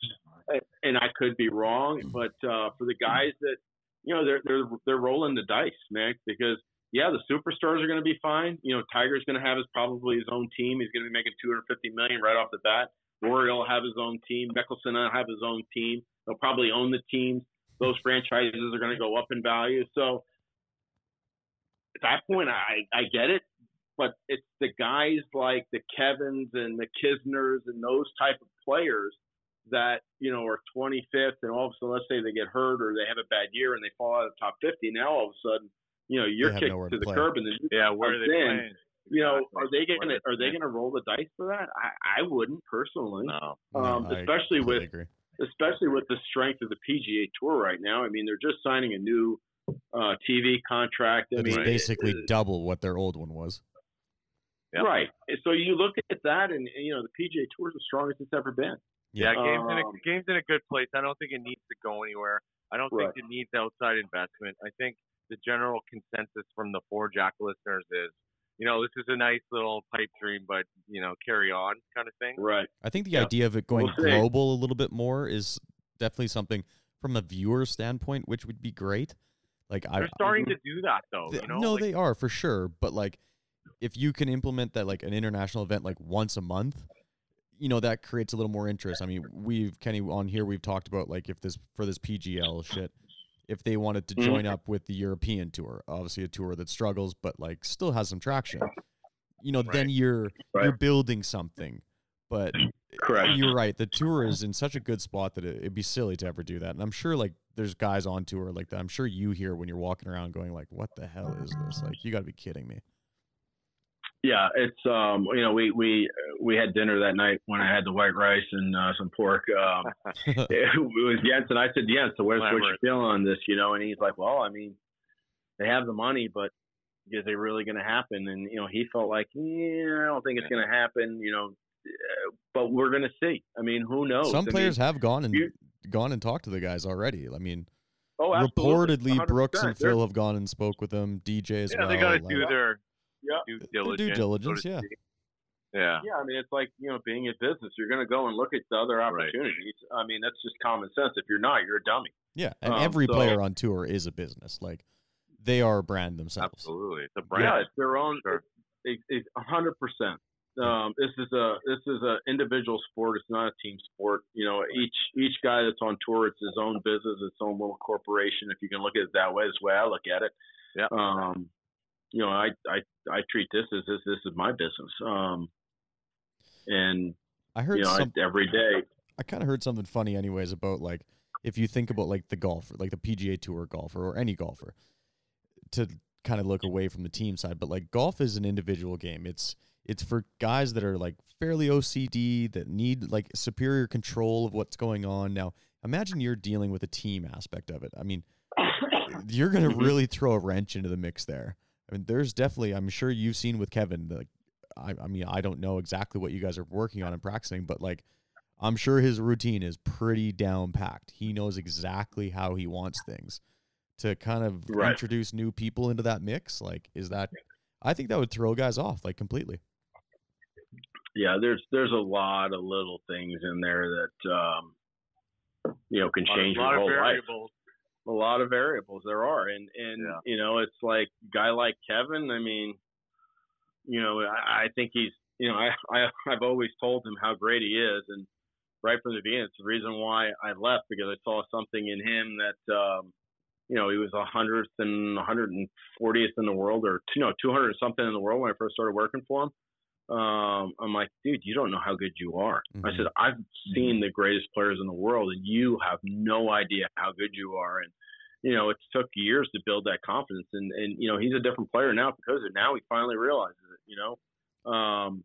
Speaker 5: and I could be wrong. But uh, for the guys that you know, they're they're they're rolling the dice, Nick, because yeah, the superstars are going to be fine. You know, Tiger's going to have his probably his own team. He's going to be making 250 million right off the bat. Rory will have his own team. Mickelson will have his own team. They'll probably own the teams. Those franchises are going to go up in value. So at that point, I I get it, but it's the guys like the Kevins and the Kisners and those type of players that you know are 25th, and all of a sudden, let's say they get hurt or they have a bad year and they fall out of the top 50. Now all of a sudden, you know, you're
Speaker 1: have
Speaker 5: kicked to
Speaker 1: to
Speaker 5: the
Speaker 1: play.
Speaker 5: curb, and then
Speaker 3: Yeah, where are they
Speaker 5: Then,
Speaker 3: playing?
Speaker 5: you know,
Speaker 3: Exactly.
Speaker 5: are they gonna are they gonna roll the dice for that? I I wouldn't personally.
Speaker 3: No.
Speaker 1: No,
Speaker 5: um,
Speaker 1: I
Speaker 5: especially with-
Speaker 1: agree.
Speaker 5: especially with the strength of the PGA Tour right now. I mean, they're just signing a new uh, TV contract. I
Speaker 1: It's
Speaker 5: mean,
Speaker 1: basically
Speaker 5: it-
Speaker 1: double what their old one was.
Speaker 3: Yep.
Speaker 5: right. So you look at that, and you know, the PGA Tour is the strongest it's ever been.
Speaker 3: Yeah, game's in
Speaker 5: Um,
Speaker 3: a game's in a good place. I don't think it needs to go anywhere. I don't
Speaker 5: Right.
Speaker 3: think it needs outside investment. I think the general consensus from the four Jack listeners is, you know, this is a nice little pipe dream, but you know, carry on kind of thing.
Speaker 5: Right.
Speaker 1: I think the
Speaker 5: Yeah.
Speaker 1: idea of it going
Speaker 5: We'll
Speaker 1: global a little bit more is definitely something from a viewer standpoint, which would be great. Like I,
Speaker 3: They're starting to do that though.
Speaker 1: th-
Speaker 3: You know,
Speaker 1: no,
Speaker 3: like,
Speaker 1: they are for sure. But like, if you can implement that like an international event like once a month, you know that creates a little more interest. I mean, we've Kenny on here. We've talked about like if this for this PGL shit, if they wanted to
Speaker 5: Mhm.
Speaker 1: join up with the European tour, obviously a tour that struggles but like still has some traction. You know, then you're
Speaker 5: Right.
Speaker 1: you're building something. But
Speaker 5: Correct.
Speaker 1: you're right. The tour is in such a good spot that it, it'd be silly to ever do that. And I'm sure like there's guys on tour like that. I'm sure you hear when you're walking around going like, "What the hell is this?" Like, you got to be kidding me.
Speaker 5: Yeah, it's um, you know, we we we had dinner that night when I had the white rice and uh, some pork. Um, it was Jens, and I said, Jens, so where's what you feeling on this? You know, and he's like, well, I mean, they have the money, but is it really going to happen? And you know, he felt like, yeah, I don't think it's going to happen. You know, but we're going to see. I mean, who knows?
Speaker 1: Some
Speaker 5: I
Speaker 1: players
Speaker 5: mean,
Speaker 1: have gone and gone and talked to the guys already. I mean,
Speaker 5: oh,
Speaker 1: reportedly Brooks
Speaker 5: 100%.
Speaker 1: and Phil have gone and spoke with them. DJ as
Speaker 3: yeah,
Speaker 1: well.
Speaker 3: they got to
Speaker 1: like-
Speaker 3: do their
Speaker 5: Yeah.
Speaker 3: due diligence.
Speaker 1: due
Speaker 3: so
Speaker 1: diligence, yeah.
Speaker 3: speak. Yeah.
Speaker 5: Yeah, I mean, it's like you know, being in business, you're going to go and look at the other
Speaker 3: Right.
Speaker 5: opportunities. I mean, that's just common sense. If you're not, you're a dummy.
Speaker 1: yeah, and
Speaker 5: Um,
Speaker 1: every
Speaker 5: so-
Speaker 1: player on tour is a business. Like, they are a brand themselves.
Speaker 3: Absolutely. It's a brand.
Speaker 5: Yeah, it's their own.
Speaker 3: Sure.
Speaker 5: It's it's hundred percent. Um, this is a this is a individual sport. It's not a team sport. You know, each each guy that's on tour, it's his own business, its own little corporation. If you can look at it that way, that's the way I look at it.
Speaker 3: Yeah.
Speaker 5: Um, you know, I I I treat this as this this is my business. Um, and
Speaker 1: I heard
Speaker 5: you know,
Speaker 1: some.
Speaker 5: I, every day.
Speaker 1: I kind of heard something funny, anyways, about like if you think about like the golfer, like the PGA Tour golfer or any golfer, to kind of look away from the team side. But like golf is an individual game. It's it's for guys that are like fairly OCD that need like superior control of what's going on. Now, imagine you're dealing with a team aspect of it. I mean, you're gonna
Speaker 5: Mhm.
Speaker 1: really throw a wrench into the mix there. I mean, there's definitely. I'm sure you've seen with Kevin. Like, I, I mean, I don't know exactly what you guys are working on and practicing, but like, I'm sure his routine is pretty down packed. He knows exactly how he wants things. To kind of
Speaker 5: Right.
Speaker 1: introduce new people into that mix, like, is that? I think that would throw guys off like completely.
Speaker 5: yeah, there's there's a lot of little things in there that um, you know can
Speaker 3: A lot,
Speaker 5: change
Speaker 3: a lot
Speaker 5: your
Speaker 3: of
Speaker 5: whole life. A lot of variables there are, and and
Speaker 3: Yeah.
Speaker 5: you know it's like guy like Kevin. I mean, you know, I, I think he's you know I, I I've always told him how great he is, and right from the beginning. It's the reason why I left because I saw something in him that, um, you know, he was a hundredth and 140th in the world, or you know, 200 something in the world when I first started working for him. Um, I'm like, dude, you don't know how good you are. I
Speaker 1: Mhm.
Speaker 5: said, I've seen the greatest players in the world, and you have no idea how good you are. And you know, it took years to build that confidence, and and you know, he's a different player now because of it. Now he finally realizes it. You know, um,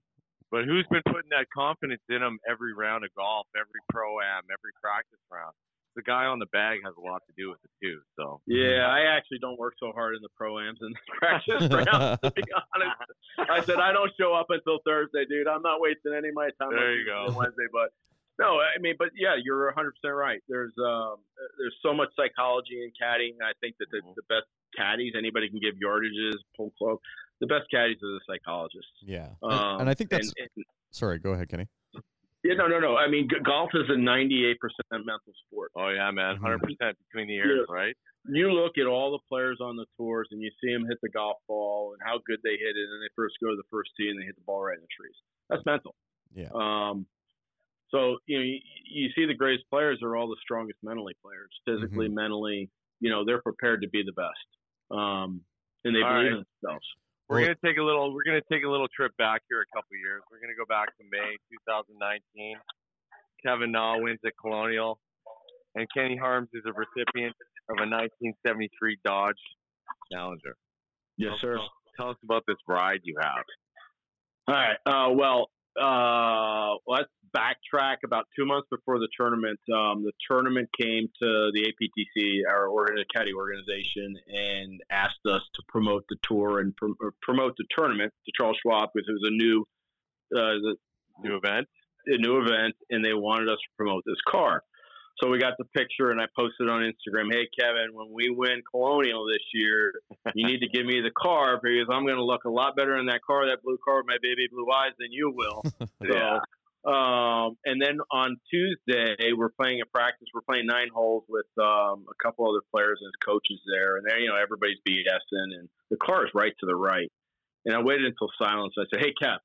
Speaker 3: But who's been putting that confidence in him every round of golf, every pro am, every practice round? The guy on the bag has a lot to do with it too. So
Speaker 5: Yeah, I actually don't work so hard in the proams and practice rounds. To be honest, I said I don't show up until Thursday, dude. I'm not wasting any of my time. on
Speaker 3: There you go.
Speaker 5: Wednesday, but no, I mean, but yeah, you're 100 percent right. There's um, there's so much psychology in caddying. I think that the,
Speaker 3: Mhm.
Speaker 5: the best caddies anybody can give yardages, pull club. The best caddies are the psychologists.
Speaker 1: Yeah. And,
Speaker 5: Um,
Speaker 1: and I think that's
Speaker 5: and- and-
Speaker 1: sorry, go ahead, Kenny.
Speaker 5: Yeah, no, no, no. I mean, g- golf is a 98 percent mental sport.
Speaker 3: Oh yeah, man,
Speaker 1: Mhm.
Speaker 3: 100 percent between the ears, right?
Speaker 5: you look at all the players on the tours and you see them hit the golf ball and how good they hit it, and they first go to the first tee and they hit the ball right in the trees. That's mental.
Speaker 1: Yeah.
Speaker 5: Um, so you know, you, you see the greatest players are all the strongest mentally players, physically, mentally. You know, they're prepared to be the best, um, and they
Speaker 3: All
Speaker 5: believe
Speaker 3: right.
Speaker 5: in themselves.
Speaker 3: We're
Speaker 1: Well-
Speaker 3: gonna take a little. We're gonna take a little trip back here a couple years. We're gonna go back to May 2019. Kevin Na wins at Colonial, and Kenny Harms is a recipient of a 1973 Dodge Challenger.
Speaker 5: Yes, sir.
Speaker 3: Tell us about this ride you have.
Speaker 5: All right. Uh, well, uh, let's backtrack about two months before the tournament. Um, the tournament came to the APTC, our organ- caddy organization, and asked us to promote the tour and prom- promote the tournament to Charles Schwab because it was a new, uh, the,
Speaker 3: New event.
Speaker 5: a new event, and they wanted us to promote this car. So we got the picture, and I posted on Instagram. Hey, Kevin, when we win Colonial this year, you need to give me the car because I'm going to look a lot better in that car, that blue car with my baby blue eyes, than you will.
Speaker 3: Yeah.
Speaker 5: So, um, and then on Tuesday, we're playing a practice. We're playing nine holes with um, a couple other players and coaches there, and there, you know, everybody's BSing, and the car is right to the right. And I waited until silence. I said, "Hey, Kev,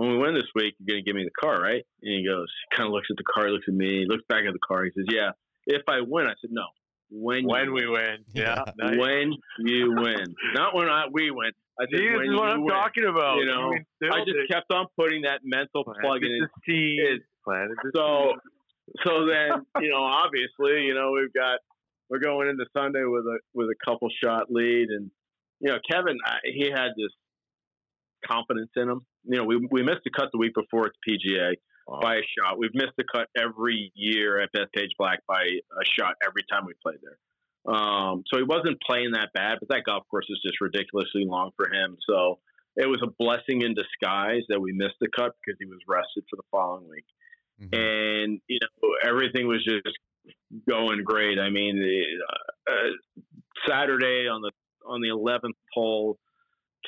Speaker 5: when we win this week, you're gonna give me the car, right?" And he goes, he kind of looks at the car, he looks at me, he looks back at the car. He says, "Yeah, if I win." I said, "No, when
Speaker 3: When we win. Yeah.
Speaker 1: Yeah.
Speaker 3: nice.
Speaker 5: when you win, not when I, we win." I said,
Speaker 3: this
Speaker 5: "When
Speaker 3: is what I'm
Speaker 5: win."
Speaker 3: talking about.
Speaker 5: You know, I just
Speaker 3: it.
Speaker 5: kept on putting that mental plug in.
Speaker 3: the seed.
Speaker 5: Is
Speaker 3: Planted the
Speaker 5: so so then you know obviously you know we've got we're going into Sunday with a with a couple shot lead and you know Kevin I, he had this confidence in him. You know we we missed the cut the week before at the PGA
Speaker 3: Wow.
Speaker 5: by a shot. We've missed the cut every year at Bethpage Black by a shot every time we played there. Um, so he wasn't playing that bad, but that golf course is just ridiculously long for him. So it was a blessing in disguise that we missed the cut because he was rested for the following week
Speaker 1: Mhm.
Speaker 5: and you know everything was just going great. I mean, uh, uh, Saturday on the on the eleventh hole,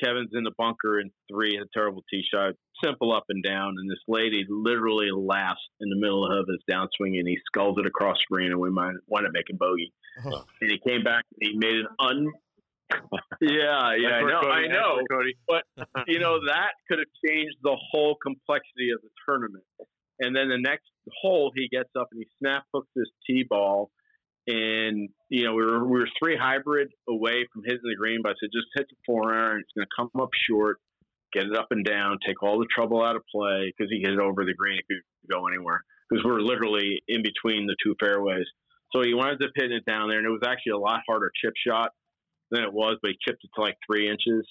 Speaker 5: Kevin's in the bunker in three, a terrible tee shot, simple up and down, and this lady literally laughs in the middle of his downswing, and he skulls it across the green, and we might wind up making bogey.
Speaker 1: Oh,
Speaker 5: And he came back and he made an un. yeah, yeah, I know,
Speaker 3: Cody.
Speaker 5: I know
Speaker 3: Cody.
Speaker 5: you know that could have changed the whole complexity of the tournament. And then the next hole, he gets up and he snap hooks this tee ball, and you know we were we were three hybrid away from hitting the green, but I said just hit the four iron. It's going to come up short, get it up and down, take all the trouble out of play because he hit it over the green. It could go anywhere because we're literally in between the two fairways. So he wanted to pin it down there, and it was actually a lot harder chip shot than it was, but he chipped it to like three inches.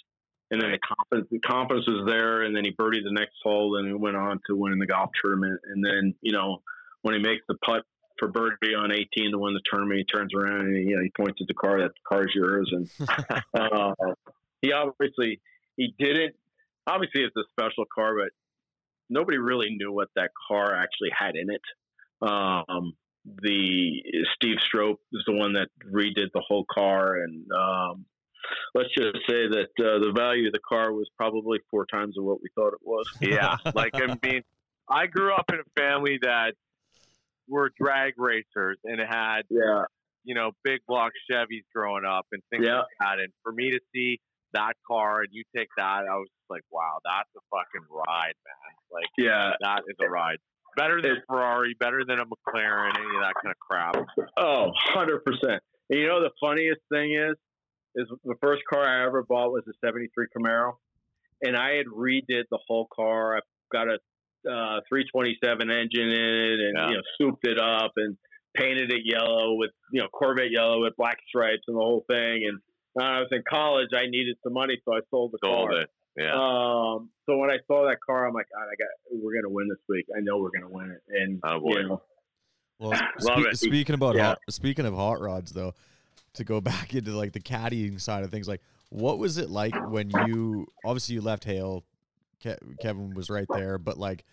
Speaker 5: And then the confidence, the confidence was there, and then he birdied the next hole, and he went on to win the golf tournament. And then, you know, when he makes the putt for birdie on 18 to win the tournament, he turns around and you know he points at the car that the car's yours. And uh, he obviously he didn't. Obviously, it's a special car, but nobody really knew what that car actually had in it. Um, the Steve Strope is the one that redid the whole car, and um, let's just say that uh, the value of the car was probably four times of what we thought it was.
Speaker 3: Yeah, like I mean, I grew up in a family that were drag racers and had
Speaker 5: Yeah,
Speaker 3: you know big block Chevys growing up and things
Speaker 5: Yeah.
Speaker 3: like that. And for me to see that car and you take that, I was just like, wow, that's a fucking ride, man. Like
Speaker 5: yeah.
Speaker 3: that is a ride. Better than Ferrari, better than a McLaren, any of that kind of crap.
Speaker 5: Oh, 100 percent. And you know the funniest thing is, is the first car I ever bought was a '73 Camaro, and I had redid the whole car. I got a uh, 327 engine in it, and
Speaker 3: Yeah.
Speaker 5: you know, souped it up and painted it yellow with you know Corvette yellow with black stripes and the whole thing. And when I was in college, I needed some money, so I sold the
Speaker 3: Sold
Speaker 5: car.
Speaker 3: it. Yeah.
Speaker 5: Um, so when I saw that car, I'm like, God, I got, we're gonna win this week. I know we're gonna win it. And
Speaker 3: Oh, boy.
Speaker 5: you know,
Speaker 1: Well,
Speaker 3: Love
Speaker 1: spe-
Speaker 3: it.
Speaker 1: speaking about
Speaker 5: Yeah.
Speaker 1: hot, speaking of hot rods, though, to go back into like the caddying side of things, like what was it like when you obviously you left Hale, Ke- Kevin was right there, but like,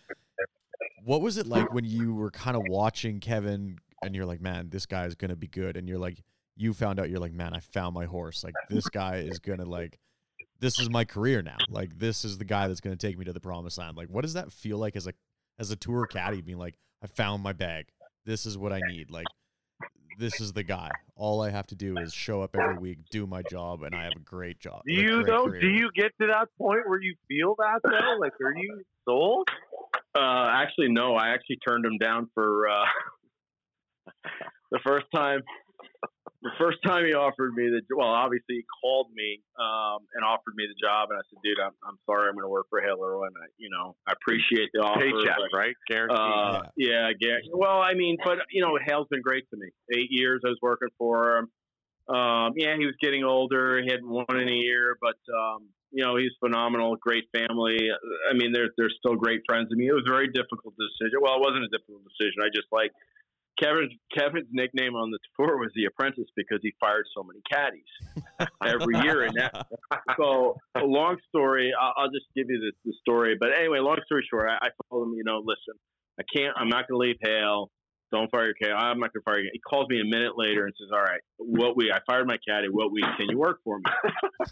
Speaker 1: what was it like when you were kind of watching Kevin and you're like, man, this guy is gonna be good, and you're like, you found out you're like, man, I found my horse, like this guy is gonna like. This is my career now. Like this is the guy that's to take me to the promised land. Like what does that feel like as a as a tour caddy being like I found my bag. This is what I need. Like this is the guy. All I have to do is show up every week, do my job, and I have a great job.
Speaker 3: Do you
Speaker 1: great
Speaker 3: though?
Speaker 1: career.
Speaker 3: Do you get to that point where you feel that though? Like, are you sold?
Speaker 5: Uh, actually, no. I actually turned him down for uh, the first time. The first time he offered me the well, obviously he called me um, and offered me the job, and I said, "Dude, I'm, I'm sorry, I'm going to work for Hale and I, you know, I appreciate the offer,
Speaker 3: Paycheck,
Speaker 5: but,
Speaker 3: right? Guaranteed.
Speaker 5: Uh, yeah, yeah. Well, I mean, but you know, Hale's been great to me. Eight years I was working for him. Um, yeah, he was getting older. He hadn't won in a year, but um, you know, he's phenomenal. Great family. I mean, they're they're still great friends to me. It was a very difficult decision. Well, it wasn't a difficult decision. I just like Kevin. Kevin's nickname on the tour was the Apprentice because he fired so many caddies every year, and that so a long story. I'll, I'll just give you the, the story. But anyway, long story short, I, I told him, you know, listen, I can't. I'm not going to leave Hale. Don't fire your caddy. I'm not going to fire you. He calls me a minute later and says, "All right, what we? I fired my caddy. What week can you work for me?"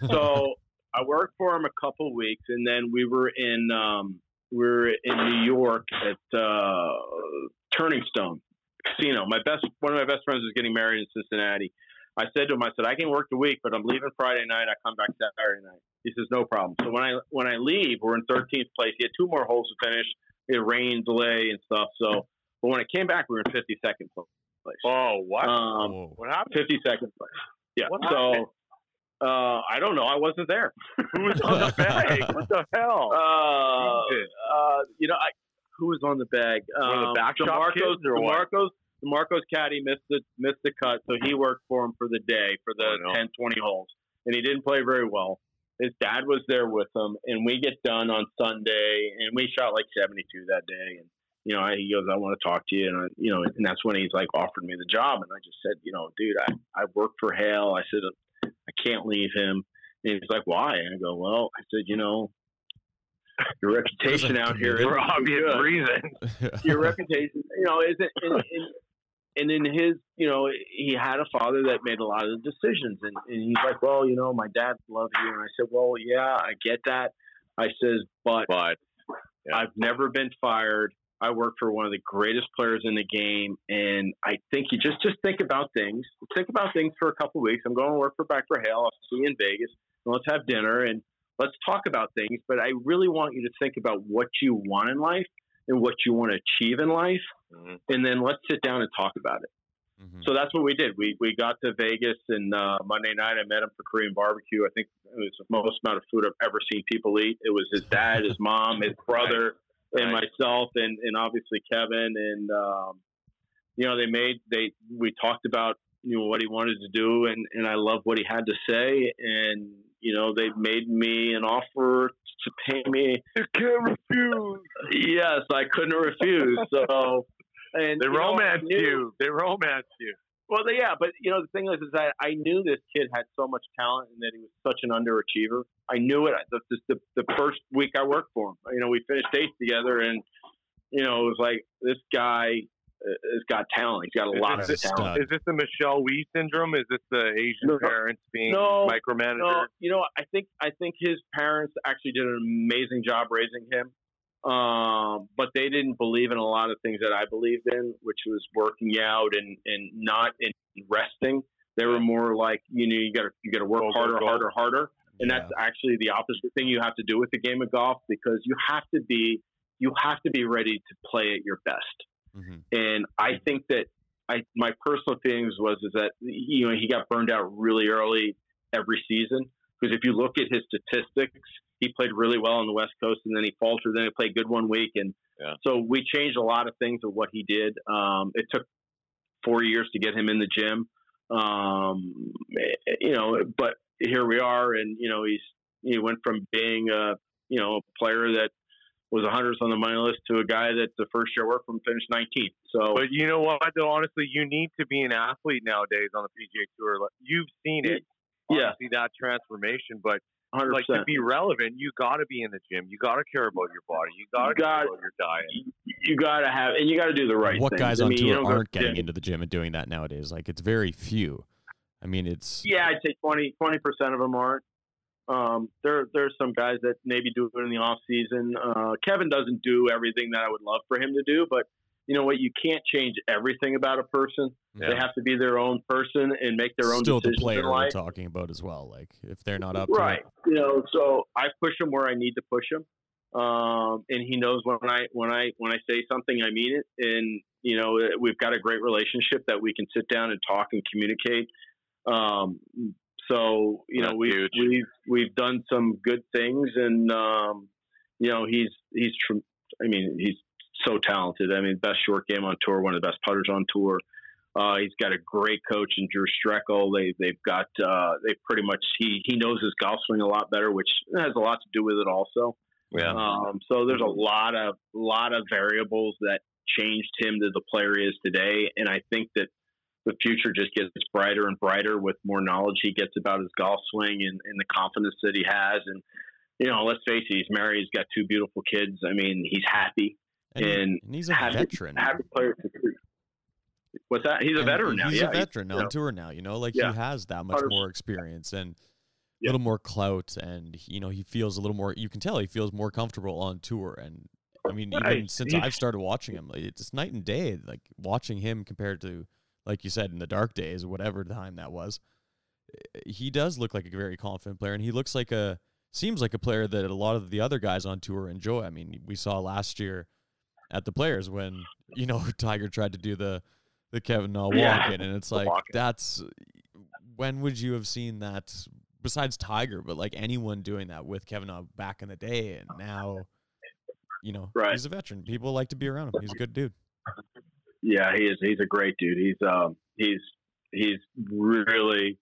Speaker 5: so I worked for him a couple weeks, and then we were in um, we were in New York at uh, Turning Stone Casino. My best one of my best friends was getting married in Cincinnati. I said to him, I said, I can work the week, but I'm leaving Friday night. I come back Saturday night. He says, no problem. So when I when I leave, we're in 13th place. He had two more holes to finish. It rained, delay, and stuff. So, but when I came back, we were in 52nd place.
Speaker 3: oh, what?
Speaker 5: Um,
Speaker 1: Whoa.
Speaker 3: what happened?
Speaker 5: 52nd place. Yeah.
Speaker 3: What
Speaker 5: so,
Speaker 3: happened?
Speaker 5: uh, I don't know. I wasn't there.
Speaker 3: Who was on the bag? What the hell?
Speaker 5: Uh, uh, you know, I, who was on the bag?
Speaker 3: Of the
Speaker 5: Um,
Speaker 3: back
Speaker 5: DiMarco's,
Speaker 3: kids or what?
Speaker 5: DiMarco's, DiMarco's caddy missed the missed the cut, so he worked for him for the day for the
Speaker 3: Oh, no.
Speaker 5: 10, 20 holes, and he didn't play very well. His dad was there with him, and we get done on Sunday, and we shot like seventy two that day, and you know, he goes, "I want to talk to you," and I, you know, and that's when he's like offered me the job, and I just said, you know, dude, I I work for Hale. I said I can't leave him, and he's like, why? And I go, well, I said, you know, your reputation out here is
Speaker 3: For obvious
Speaker 5: good.
Speaker 3: reasons.
Speaker 5: Your reputation, you know, isn't. And, and, and in his, you know, he had a father that made a lot of the decisions, and, and he's like, well, you know, my dad loves you, and I said, well, yeah, I get that. I says, but
Speaker 3: But Yeah.
Speaker 5: I've never been fired. I work for one of the greatest players in the game, and I think you just just think about things. Think about things for a couple of weeks. I'm going to work for back for Hale. I'll see you in Vegas, and let's have dinner and let's talk about things. But I really want you to think about what you want in life and what you want to achieve in life,
Speaker 3: Mhm.
Speaker 5: and then let's sit down and talk about it.
Speaker 1: Mhm.
Speaker 5: So that's what we did. We we got to Vegas and uh, Monday night I met him for Korean barbecue. I think it was the most amount of food I've ever seen people eat. It was his dad, his mom, his brother, and
Speaker 3: Right.
Speaker 5: myself, and and obviously Kevin. And um, you know they made they we talked about you know what he wanted to do, and and I love what he had to say. And you know they made me an offer to pay me.
Speaker 3: you can't refuse.
Speaker 5: Yes, I couldn't refuse. So. And
Speaker 3: They
Speaker 5: know,
Speaker 3: romanced you. They romanced you.
Speaker 5: well, they- yeah, but you know the thing is, is that I knew this kid had so much talent and that he was such an underachiever. I knew it. The, the, the, first week I worked for him, you know, we finished eighth together, and you know, it was like this guy has got talent. He's got a lot
Speaker 3: this
Speaker 5: of
Speaker 1: a
Speaker 5: talent.
Speaker 1: stud.
Speaker 3: Is this the Michelle Wie syndrome? Is this the Asian
Speaker 5: No, no.
Speaker 3: parents being
Speaker 5: No,
Speaker 3: micromanagers?
Speaker 5: No, you know, I think I think his parents actually did an amazing job raising him. Um, but they didn't believe in a lot of things that I believed in, which was working out and, and not in resting. They were more like, you know, you gotta you gotta work
Speaker 3: Go, go,
Speaker 5: harder,
Speaker 3: go.
Speaker 5: harder, harder. And
Speaker 1: Yeah.
Speaker 5: that's actually the opposite thing you have to do with the game of golf because you have to be you have to be ready to play at your best.
Speaker 1: Hmm
Speaker 5: And I think that I my personal feelings was is that you know he got burned out really early every season because if you look at his statistics, he played really well on the West Coast and then he faltered. Then he played good one week, and
Speaker 3: Yeah.
Speaker 5: so we changed a lot of things of what he did. Um, it took four years to get him in the gym, um, you know, but here we are, and you know he's he went from being a you know a player that was a hundredth on the money list to a guy that the first year worked from finished 19th. So
Speaker 3: But you know what? Though honestly, you need to be an athlete nowadays on the PGA Tour. Like, You've seen it.
Speaker 5: Yeah.
Speaker 3: See that transformation, but
Speaker 5: 100%.
Speaker 3: like to be relevant, you got to be in the gym. You got to care about your body. You got to
Speaker 5: You
Speaker 3: care
Speaker 5: got-
Speaker 3: about your diet.
Speaker 5: you got to have, and you got to do the right
Speaker 1: what
Speaker 5: things.
Speaker 1: guys
Speaker 5: I
Speaker 1: on
Speaker 5: mean,
Speaker 1: tour
Speaker 5: don't
Speaker 1: aren't
Speaker 5: to
Speaker 1: getting
Speaker 5: gym.
Speaker 1: into the gym and doing that nowadays? Like it's very few. I mean, it's
Speaker 5: Yeah, I'd say 20 percent of them aren't. Um, there there's some guys that maybe do it in the off season. Uh, Kevin doesn't do everything that I would love for him to do, but you know what? You can't change everything about a person. They have to be their own person and make their own
Speaker 1: still the
Speaker 5: decisions
Speaker 1: player
Speaker 5: in
Speaker 1: we're talking about as well. Like if they're not up, to
Speaker 5: right
Speaker 1: it,
Speaker 5: you know so i push him where i need to push him um, and he knows when i when i when i say something i mean it and you know we've got a great relationship that we can sit down and talk and communicate um, so you know we've
Speaker 3: huge.
Speaker 5: we've we've done some good things and um, you know he's he's tr- i mean he's so talented i mean best short game on tour one of the best putters on tour uh, he's got a great coach in Drew Steckel. They they've got uh, they pretty much he he knows his golf swing a lot better, which has a lot to do with it also.
Speaker 3: Yeah.
Speaker 5: Um, so there's a lot of lot of variables that changed him to the player he is today, and I think that the future just gets brighter and brighter with more knowledge he gets about his golf swing and, and the confidence that he has. And you know, let's face it, he's married, he's got two beautiful kids. I mean, he's happy.
Speaker 1: and,
Speaker 5: and
Speaker 1: and he's a
Speaker 5: happy,
Speaker 1: veteran.
Speaker 5: Happy player. What's that? He's a veteran now.
Speaker 1: He's
Speaker 5: yeah,
Speaker 1: a
Speaker 5: he's-
Speaker 1: veteran
Speaker 5: you
Speaker 1: on
Speaker 5: know.
Speaker 1: tour now. You know, like
Speaker 5: Yeah.
Speaker 1: he has that much more experience and a
Speaker 5: Yeah.
Speaker 1: little more clout, and you know he feels a little more. You can tell he feels more comfortable on tour. And I mean, even
Speaker 5: Right.
Speaker 1: since I've started watching him, it's night and day. Like watching him compared to, like you said, in the dark days, whatever time that was. eh, He does look like a very confident player, and he looks like a seems like a player that a lot of the other guys on tour enjoy. I mean, we saw last year at the Players when you know Tiger tried to do the the Kevin Na walk
Speaker 5: Yeah,
Speaker 1: in, and it's like that's when would you have seen that besides Tiger, but like anyone doing that with Kevin Na back in the day, and now you know
Speaker 5: Right.
Speaker 1: he's a veteran. People like to be around him. He's a good dude.
Speaker 5: Yeah, he is. He's a great dude. He's um he's he's really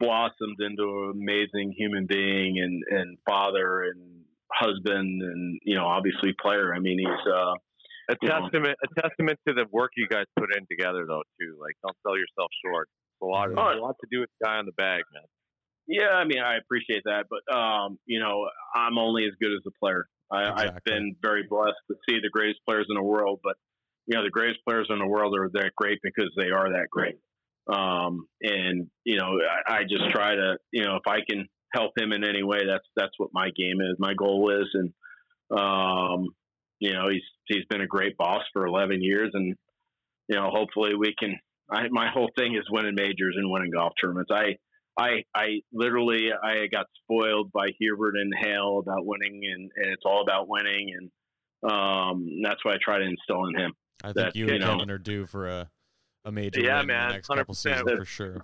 Speaker 5: blossomed into an amazing human being and and father and husband and you know obviously player. I mean he's uh
Speaker 3: A
Speaker 5: you know.
Speaker 3: testament, a testament to the work you guys put in together, though. Too, like, don't sell yourself short. It's a lot, of,
Speaker 5: Oh.
Speaker 3: a lot to do with the guy on the bag, man.
Speaker 5: yeah. I mean I appreciate that, but um you know I'm only as good as the player. I, I've
Speaker 1: Exactly.
Speaker 5: been very blessed to see the greatest players in the world, but you know the greatest players in the world are that great because they are that great. Um, and you know, I, I just try to, you know, if I can help him in any way, that's that's what my game is. My goal is, and um, you know, he's he's been a great boss for 11 years, and you know, hopefully we can. I, my whole thing is winning majors and winning golf tournaments. I I I literally I got spoiled by Hubert and Hale about winning, and, and it's all about winning, and um, that's what I try to instill in him.
Speaker 1: I think
Speaker 5: That,
Speaker 1: you and
Speaker 5: know-
Speaker 1: Kevin are due for a a major
Speaker 3: Yeah,
Speaker 1: win in
Speaker 3: man,
Speaker 1: the next couple
Speaker 3: 100%.
Speaker 1: seasons for sure.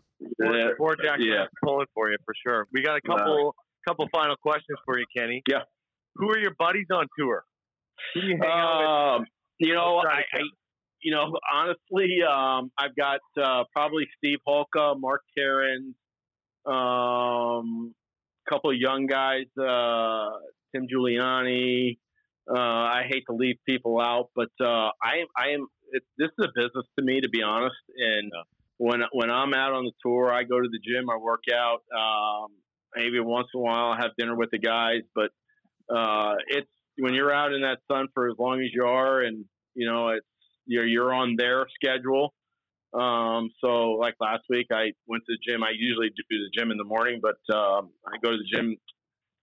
Speaker 5: Uh,
Speaker 3: Four Jack
Speaker 5: yeah.
Speaker 3: pulling for you for sure. We got a couple, couple final questions for you, Kenny.
Speaker 5: Yeah.
Speaker 3: Who are your buddies on tour? Who you hang out
Speaker 5: Um, you know, I, I, you know, honestly, um, I've got uh, probably Steve Holka, Mark Karen, um, a couple of young guys, uh, Tim Giuliani. Uh, I hate to leave people out, but uh, I, I am. It, this is a business to me, to be honest. And when when I'm out on the tour, I go to the gym, I work out. Um, maybe once in a while, I have dinner with the guys, but uh, it's when you're out in that sun for as long as you are, and you know it's you're you're on their schedule. Um, so like last week, I went to the gym. I usually do the gym in the morning, but um, I go to the gym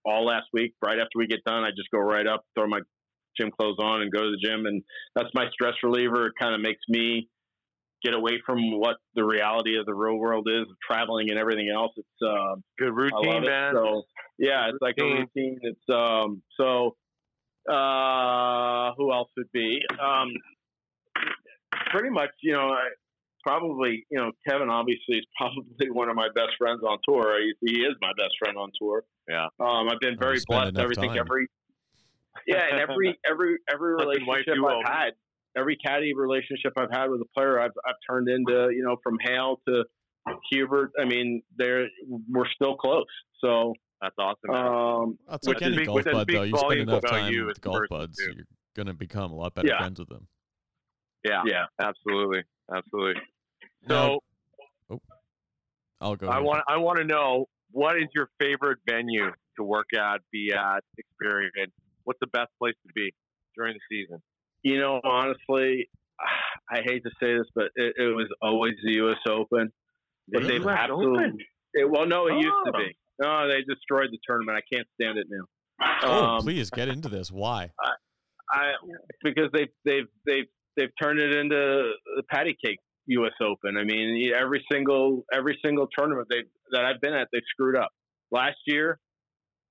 Speaker 5: all last week. Right after we get done, I just go right up, throw my gym clothes on, and go to the gym. And that's my stress reliever. It kind of makes me get away from what the reality of the real world is, of traveling and everything else. It's uh,
Speaker 3: Good
Speaker 5: I love
Speaker 3: routine,
Speaker 5: it.
Speaker 3: man.
Speaker 5: So yeah, it's like a
Speaker 3: Routine.
Speaker 5: routine. It's um so Uh, who else would be? Um, pretty much, you know, I, probably, you know, Kevin obviously is probably one of my best friends on tour. He, he is my best friend on tour.
Speaker 3: Yeah.
Speaker 5: Um, I've been very blessed. Everything,
Speaker 1: time.
Speaker 5: every yeah, and every every every relationship. I've had, every caddy relationship I've had with a player, I've I've turned into, you know, from Hale to Hubert. I mean, they're we're still close. So,
Speaker 3: That's awesome. man.
Speaker 5: um,
Speaker 1: That's
Speaker 3: Which
Speaker 1: like any
Speaker 3: speak-
Speaker 1: golf bud, though. You spend enough time
Speaker 3: you
Speaker 1: with
Speaker 3: a
Speaker 1: golf buds,
Speaker 3: too.
Speaker 1: you're gonna become a lot better
Speaker 5: Yeah.
Speaker 1: friends with them.
Speaker 3: yeah,
Speaker 5: yeah.
Speaker 3: absolutely, absolutely.
Speaker 1: Now-
Speaker 3: So
Speaker 1: I'll go.
Speaker 3: I
Speaker 1: ahead.
Speaker 3: want I want to know what is your favorite venue to work at, be at, experience. What's the best place to be during the season?
Speaker 5: You know, honestly, I hate to say this, but it, it was always the U.S. Open. But
Speaker 3: The
Speaker 5: they've
Speaker 3: US
Speaker 5: absolutely.
Speaker 3: Open?
Speaker 5: It, well, no, it used to
Speaker 3: Oh.
Speaker 5: be. No, they destroyed the tournament. I can't stand it now.
Speaker 1: Oh,
Speaker 5: Um,
Speaker 1: please get into this. Why?
Speaker 5: I because they've they've they've they've turned it into the patty cake U.S. Open. I mean, every single every single tournament they that I've been at, they've screwed up. Last year,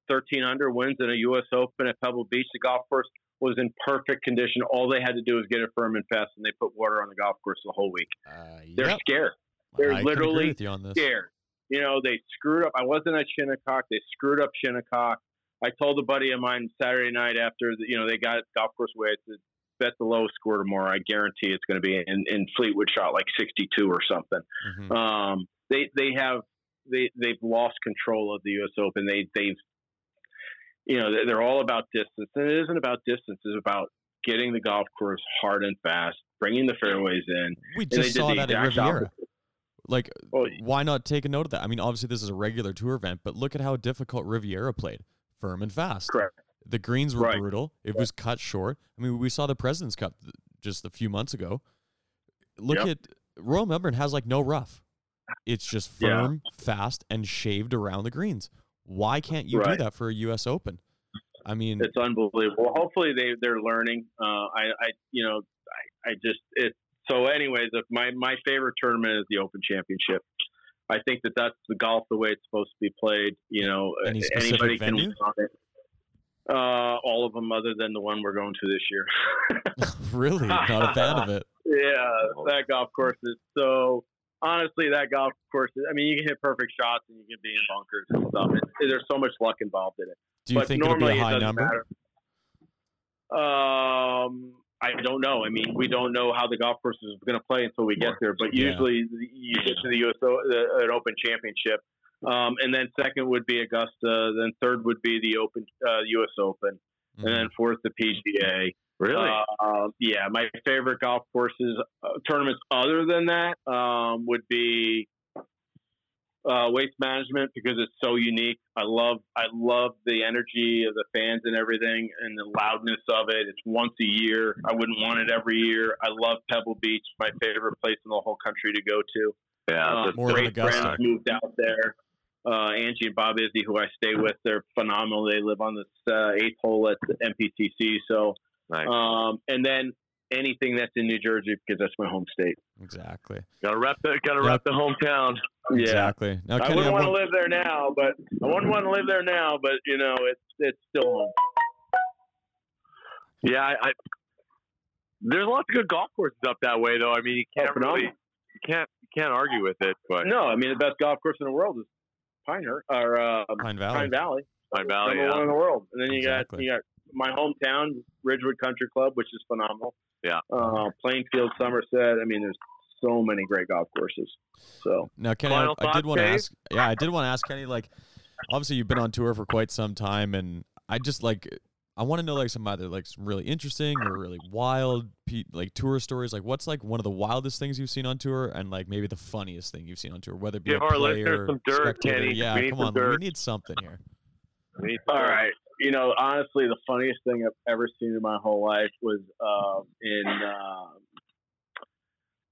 Speaker 5: thirteen under wins in a U.S. Open at Pebble Beach. The golf course was in perfect condition. All they had to do was get it firm and fast, and they put water on the golf course the whole week.
Speaker 1: Uh,
Speaker 5: They're
Speaker 1: yep.
Speaker 5: scared. they're
Speaker 1: I
Speaker 5: literally
Speaker 1: you
Speaker 5: scared. You know, they screwed up. I wasn't at Shinnecock. They screwed up Shinnecock. I told a buddy of mine Saturday night after, the, you know, they got golf course way. I said, bet the lowest score tomorrow. I guarantee it's going to be in, in Fleetwood shot like 62 or something.
Speaker 1: Mhm.
Speaker 5: Um, they they have they they've lost control of the U.S. Open. They they've you know they're- all about distance, and it isn't about distance. It's about getting the golf course hard and fast, bringing the fairways in.
Speaker 1: We
Speaker 5: they
Speaker 1: just
Speaker 5: did
Speaker 1: saw that at Riviera. Like, oh,
Speaker 5: Well,
Speaker 1: why not take a note of that? I mean, obviously this is a regular tour event, but look at how difficult Riviera played, firm and fast.
Speaker 5: Correct.
Speaker 1: The greens were
Speaker 5: Right.
Speaker 1: brutal. It was cut short. I mean, we saw the President's Cup just a few months ago. Look
Speaker 5: Yep.
Speaker 1: at Royal Melbourne has like no rough. It's just
Speaker 5: Yeah.
Speaker 1: firm, fast, and shaved around the greens. Why can't you do that for a U.S. Open? I mean,
Speaker 5: It's unbelievable. Hopefully they they're learning. Uh, I I you know I, I just it. So anyways, if my my favorite tournament is the Open Championship. I think that that's the golf the way it's supposed to be played. You know,
Speaker 1: Any specific
Speaker 5: anybody
Speaker 1: venue?
Speaker 5: can win it. Uh, all of them, other than the one we're going to this year.
Speaker 1: really not a fan of it.
Speaker 5: yeah, that golf course is so. Honestly, that golf course. Is, I mean, you can hit perfect shots and you can be in bunkers and stuff. It's, there's so much luck involved in it.
Speaker 1: Do you
Speaker 5: but
Speaker 1: think it'll be
Speaker 5: normally
Speaker 1: a
Speaker 5: it
Speaker 1: high
Speaker 5: doesn't
Speaker 1: number?
Speaker 5: matter. Um, I don't know. I mean, we don't know how the golf course is going to play until we get there. But
Speaker 1: Yeah.
Speaker 5: usually, you get to the US O- the, an Open Championship, um, and then second would be Augusta. Then third would be the Open uh, U.S. Open,
Speaker 1: Mhm.
Speaker 5: and then fourth the PGA.
Speaker 3: Really?
Speaker 5: Uh, yeah, my favorite golf courses uh, tournaments other than that um, would be uh, waste management because it's so unique. I love I love the energy of the fans and everything and the loudness of it. It's once a year. I wouldn't want it every year. I love Pebble Beach, my favorite place in the whole country to go to.
Speaker 3: yeah,
Speaker 5: Uh,
Speaker 1: More
Speaker 5: great friends moved out there. Uh, Angie and Bob Izzy, who I stay with, they're phenomenal. They live on this uh, eighth hole at the MPTC. So,
Speaker 3: nice.
Speaker 5: um, and then anything that's in New Jersey because that's my home state.
Speaker 1: Exactly.
Speaker 3: gotta rep the gotta
Speaker 1: Yep.
Speaker 3: rep the hometown.
Speaker 1: Exactly. Now,
Speaker 5: I wouldn't want to live there now, but I wouldn't want to live there now, but you know, it's it's still home.
Speaker 3: Yeah, I, I there's lots of good golf courses up that way though. I mean, you can't
Speaker 5: phenomenal.
Speaker 3: really you can't you can't argue with it. But
Speaker 5: No, I mean the best golf course in the world is Pinehurst or uh,
Speaker 1: Pine Valley.
Speaker 5: Pine Valley,
Speaker 3: Pine Valley,
Speaker 5: number
Speaker 3: yeah.
Speaker 5: one in the world. And then you
Speaker 1: Exactly.
Speaker 5: got you got my hometown, Ridgewood Country Club, which is phenomenal.
Speaker 3: Yeah.
Speaker 5: Uh, Plainfield, Somerset. I mean, there's so many great golf courses. So
Speaker 1: Now, Kenny, I, I did want to ask. Yeah, I did want to ask Kenny. Like, obviously, you've been on tour for quite some time, and I just like, I want to know like some either like some really interesting or really wild pe- like tour stories. Like, what's like one of the wildest things you've seen on tour, and like maybe the funniest thing you've seen on tour, whether it be
Speaker 3: Give
Speaker 1: a
Speaker 3: our
Speaker 1: player,
Speaker 3: listeners some dirt,
Speaker 1: spectator.
Speaker 3: Kenny.
Speaker 1: Yeah,
Speaker 3: We
Speaker 1: come
Speaker 3: some
Speaker 1: on, we need something here.
Speaker 3: We need
Speaker 5: All
Speaker 3: to-
Speaker 5: right. You know, honestly, the funniest thing I've ever seen in my whole life was um, in um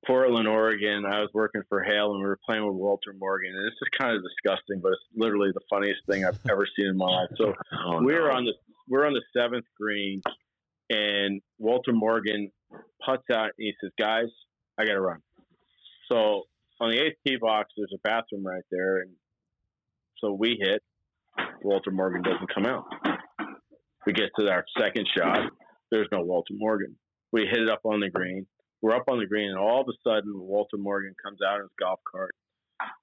Speaker 5: Portland, Oregon. I was working for Hale, and we were playing with Walter Morgan. And this is kind of disgusting, but it's literally the funniest thing I've ever seen in my life. So
Speaker 3: Oh,
Speaker 5: we're
Speaker 3: no.
Speaker 5: on the we're on the seventh green, and Walter Morgan puts out, and he says, "Guys, I got to run." So on the eighth tee box, there's a bathroom right there, and so we hit. Walter Morgan doesn't come out. We get to our second shot. There's no Walter Morgan. We hit it up on the green. We're up on the green, and all of a sudden, Walter Morgan comes out in his golf cart,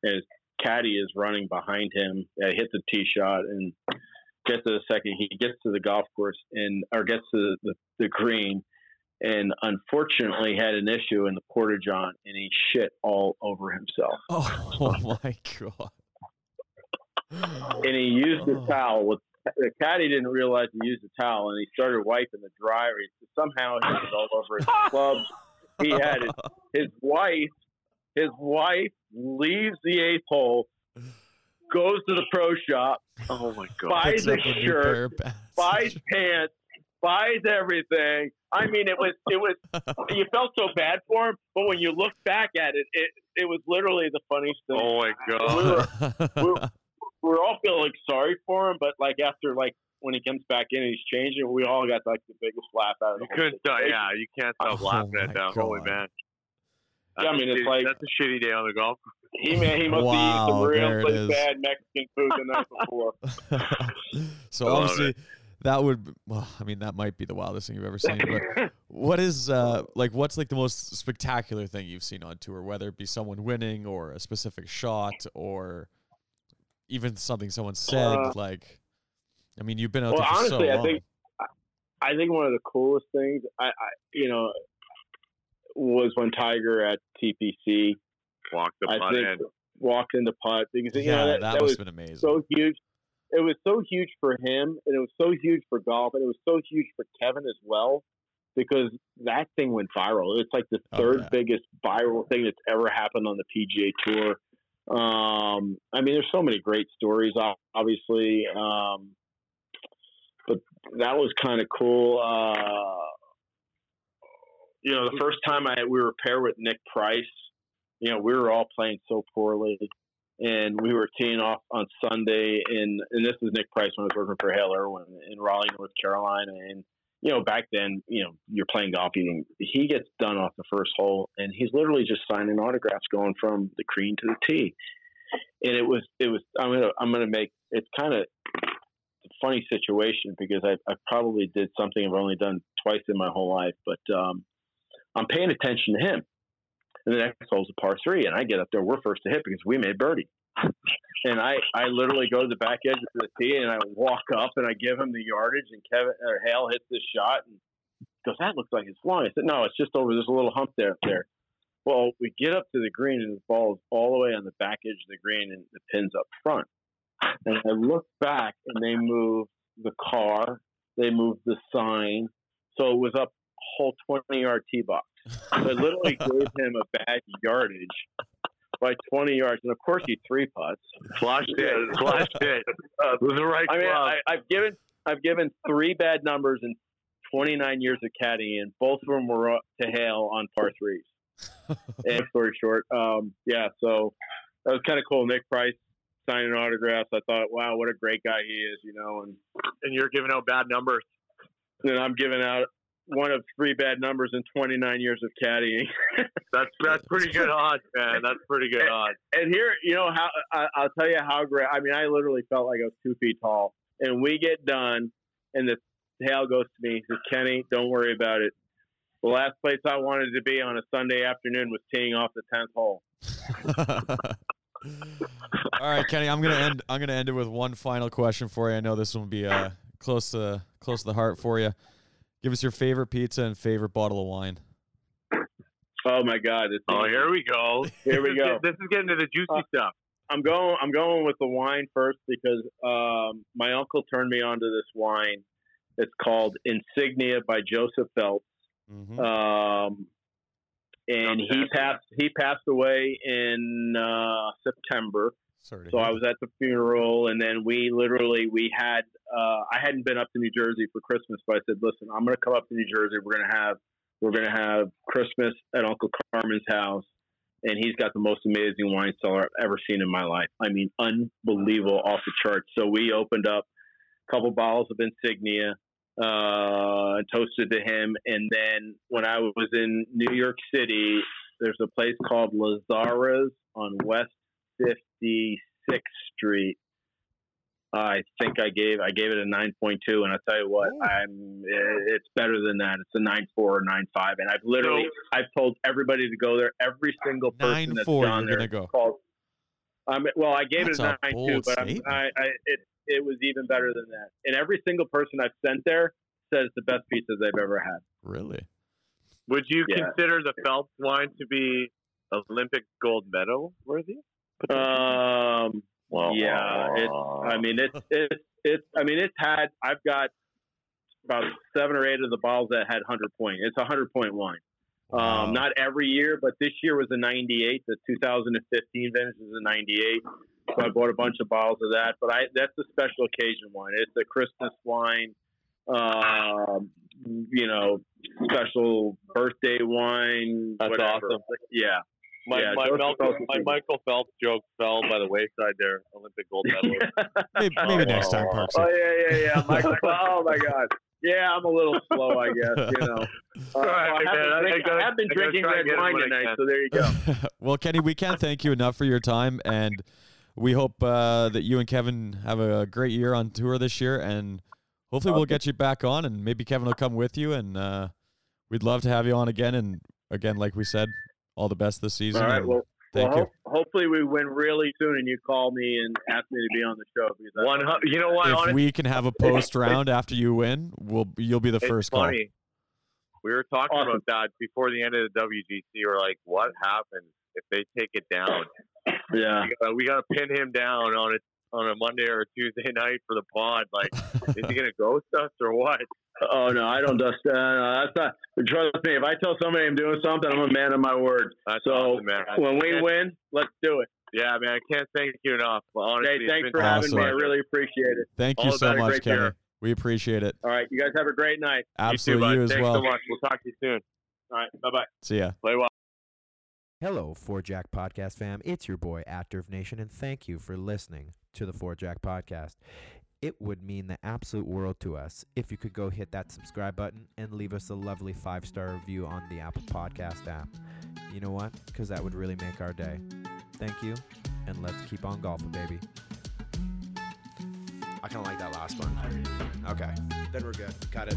Speaker 5: and his caddy is running behind him. He hits a tee shot and gets to the second. He gets to the golf course and or gets to the, the green, and unfortunately had an issue in the porta john, and he shit all over himself.
Speaker 1: Oh, oh my god!
Speaker 5: and he used the
Speaker 1: Oh.
Speaker 5: towel with the caddy didn't realize he used the towel and he started wiping the dryer. He, somehow he was all over his clubs. He had his, his wife. His wife leaves the eighth hole, goes to the pro shop,
Speaker 3: Oh my god.
Speaker 5: buys a
Speaker 1: up a new
Speaker 5: shirt,
Speaker 1: pair of pants.
Speaker 5: buys pants, buys everything. I mean, it was it was you felt so bad for him, but when you look back at it, it it was literally the funniest thing.
Speaker 3: Oh my god.
Speaker 5: we were- we're all feeling like sorry for him, but like after like when he comes back in and he's changing, we all got like the biggest laugh out of
Speaker 3: You
Speaker 5: whole
Speaker 3: couldn't stop. Yeah, you can't stop
Speaker 1: Oh
Speaker 3: laughing at that. Holy
Speaker 1: God.
Speaker 3: man.
Speaker 5: Yeah, I mean,
Speaker 3: That's a
Speaker 5: it's
Speaker 3: shitty-
Speaker 5: like-
Speaker 3: that's a shitty day on the golf.
Speaker 5: He man, he must
Speaker 1: Wow,
Speaker 5: have eaten some
Speaker 1: there it
Speaker 5: really
Speaker 1: is.
Speaker 5: bad Mexican food the night before.
Speaker 1: so
Speaker 3: I love
Speaker 1: obviously that would well i mean that might be the wildest thing you've ever seen but what is uh like what's like the most spectacular thing you've seen on tour whether it be someone winning or a specific shot or even something someone said
Speaker 5: Uh,
Speaker 1: like i mean you've been out
Speaker 5: well,
Speaker 1: there for
Speaker 5: honestly,
Speaker 1: so
Speaker 5: I
Speaker 1: long
Speaker 5: think I think one of the coolest things I, I you know was when Tiger at TPC
Speaker 3: walked the
Speaker 5: I
Speaker 3: butt
Speaker 5: think
Speaker 3: in.
Speaker 5: walked into putt because you
Speaker 1: yeah
Speaker 5: know
Speaker 1: that,
Speaker 5: that,
Speaker 1: must
Speaker 5: was
Speaker 1: been amazing
Speaker 5: so huge. It was so huge for him, and it was so huge for golf, and it was so huge for Kevin as well, because that thing went viral. It's like the
Speaker 1: Oh,
Speaker 5: third
Speaker 1: yeah.
Speaker 5: biggest viral thing that's ever happened on the PGA Tour. Um, I mean, there's so many great stories, obviously, um, but that was kind of cool. Uh, you know, the first time I we were paired with Nick Price, you know, we were all playing so poorly and we were teeing off on Sunday. And and this is Nick Price when I was working for Hale Irwin in Raleigh, North Carolina. And you know, back then, you know, you're playing golf. You he gets done off the first hole, and he's literally just signing autographs, going from the green to the tee. And it was it was I'm gonna I'm gonna make it's kind of a funny situation because I I probably did something I've only done twice in my whole life, but um, I'm paying attention to him. And the next hole's a par three, and I get up there. We're first to hit because we made birdie. And I, I literally go to the back edge of the tee, and I walk up, and I give him the yardage, and Kevin or Hale hits this shot, and goes, "That looks like it's long." I said, "No, it's just over. There's a little hump there." Up there. Well, we get up to the green, and the ball is all the way on the back edge of the green, and the pin's up front. And I look back, and they move the car, they moved the sign, so it was up a whole 20 yard tee box. So I literally gave him a bad yardage by 20 yards, and of course he three putts.
Speaker 3: Flushed it. Flushed it.
Speaker 5: Uh,
Speaker 3: With the right
Speaker 5: I mean,
Speaker 3: glove.
Speaker 5: I, I've given I've given three bad numbers in 29 years of caddying, and both of them were up to Hale on par threes. and story short, um, yeah, so that was kind of cool. Nick Price signing autographs. I thought, wow, what a great guy he is, you know, and
Speaker 3: and you're giving out bad numbers.
Speaker 5: then I'm giving out one of three bad numbers in 29 years of caddying.
Speaker 3: That's that's pretty good odds, man. That's pretty good odds.
Speaker 5: and here, you know how I, I'll tell you how great. I mean, I literally felt like I was two feet tall. And we get done, and the tail goes to me. He says, "Kenny, don't worry about it. The last place I wanted to be on a Sunday afternoon was teeing off the tenth hole."
Speaker 1: All right, Kenny, I'm gonna end. I'm gonna end it with one final question for you. I know this one will be uh, close to close to the heart for you. Give us your favorite pizza and favorite bottle of wine.
Speaker 5: Oh my God! This
Speaker 3: Oh, here we go.
Speaker 5: Here we
Speaker 3: This is
Speaker 5: go.
Speaker 3: This is getting to the juicy
Speaker 5: Uh,
Speaker 3: stuff.
Speaker 5: I'm going. I'm going with the wine first because um, my uncle turned me onto this wine. It's called Insignia by Joseph Phelps.
Speaker 1: Mhm.
Speaker 5: Um, and he passed. He passed away in uh, September.
Speaker 1: Sorry.
Speaker 5: So I was at the funeral, and then we literally we had. Uh, I hadn't been up to New Jersey for Christmas, but I said, "Listen, I'm going to come up to New Jersey. We're going to have we're going to have Christmas at Uncle Carmen's house." And he's got the most amazing wine cellar I've ever seen in my life. I mean, unbelievable, off the charts. So we opened up a couple bottles of Insignia, uh, and toasted to him. And then when I was in New York City, there's a place called Lazara's on West 56th Street. I think I gave I gave it a nine point two, and I tell you what. I'm it's better than that. It's a nine four or nine five, and I've literally I've told everybody to go there. Every single person
Speaker 1: Nine
Speaker 5: that's
Speaker 1: four,
Speaker 5: gone
Speaker 1: you're
Speaker 5: there
Speaker 1: gonna go.
Speaker 5: called. Um, well, I gave
Speaker 1: That's
Speaker 5: it a
Speaker 1: a
Speaker 5: nine two, but I'm. I, I it it was even better than that. And every single person I've sent there says the best pizzas they've ever had.
Speaker 1: Really?
Speaker 3: Would you
Speaker 5: Yeah.
Speaker 3: consider the Phelps wine to be Olympic gold medal worthy?
Speaker 5: Um, yeah, it's. I mean, it's it's it's. I mean, it's had. I've got about seven or eight of the bottles that had hundred point. It's a hundred point wine.
Speaker 1: Wow.
Speaker 5: Um, not every year, but this year was a 98. The 2015 vintage is a 98. So I bought a bunch of bottles of that. But I that's a special occasion wine. It's a Christmas wine. Um, you know, special birthday wine.
Speaker 3: That's
Speaker 5: whatever.
Speaker 3: awesome.
Speaker 5: Yeah.
Speaker 3: My
Speaker 5: Yeah,
Speaker 3: my,
Speaker 5: those-
Speaker 3: Malcolm, my Michael Phelps joke fell by the wayside there. Olympic gold medal.
Speaker 1: maybe, maybe next time,
Speaker 5: Oh,
Speaker 1: Parks.
Speaker 5: Oh yeah, yeah, yeah. Michael, oh my God. Yeah, I'm a little slow, I guess. You know. Uh,
Speaker 3: All right,
Speaker 5: I, have
Speaker 3: man,
Speaker 5: been
Speaker 3: I,
Speaker 5: I have been
Speaker 3: I
Speaker 5: drinking red
Speaker 3: and get it
Speaker 5: wine tonight,
Speaker 3: can.
Speaker 5: so there you go.
Speaker 1: well, Kenny, we can't thank you enough for your time, and we hope uh, that you and Kevin have a great year on tour this year, and hopefully we'll get you back on, and maybe Kevin will come with you, and uh, we'd love to have you on again. And again, like we said, all the best this season.
Speaker 5: All right. Well,
Speaker 1: thank
Speaker 5: well
Speaker 1: you.
Speaker 5: ho- hopefully we win really soon, and you call me and ask me to be on the show. Because
Speaker 3: One, hu- you know what?
Speaker 1: if
Speaker 3: honestly,
Speaker 1: we can have a post round after you win, we'll you'll be the
Speaker 3: it's
Speaker 1: first call.
Speaker 3: funny. We were talking
Speaker 5: Awesome.
Speaker 3: about that before the end of the WGC. We're like, what happens if they take it down?
Speaker 5: yeah.
Speaker 3: We gotta, we gotta pin him down on a on a Monday or a Tuesday night for the pod. Like, is he gonna ghost us or what?
Speaker 5: Oh no, I don't dust. Uh, no, that's not. Trust me. If I tell somebody I'm doing something, I'm a man of my word.
Speaker 3: That's
Speaker 5: So,
Speaker 3: awesome, man.
Speaker 5: When we win, let's do it.
Speaker 3: yeah, man, I can't thank you enough. Honestly,
Speaker 5: Hey, thanks
Speaker 3: been
Speaker 5: for having me. I really appreciate it.
Speaker 1: Thank
Speaker 3: All
Speaker 1: you so much, Kenny.
Speaker 3: year.
Speaker 1: We appreciate it.
Speaker 5: All right, you guys have a great night.
Speaker 1: Absolutely,
Speaker 3: you, too,
Speaker 1: you, as
Speaker 3: Thanks
Speaker 1: well.
Speaker 3: so much. We'll talk to you soon.
Speaker 5: All right, bye bye.
Speaker 1: See ya.
Speaker 3: Play well.
Speaker 6: Hello, Four Jack Podcast fam. It's your boy, Actor of Nation, and thank you for listening to the Four Jack Podcast. It would mean the absolute world to us if you could go hit that subscribe button and leave us a lovely five star review on the Apple Podcast app. You know what? Because that would really make our day. Thank you, and let's keep on golfing, baby. I kind of like that last one. Okay, then we're good. Cut it.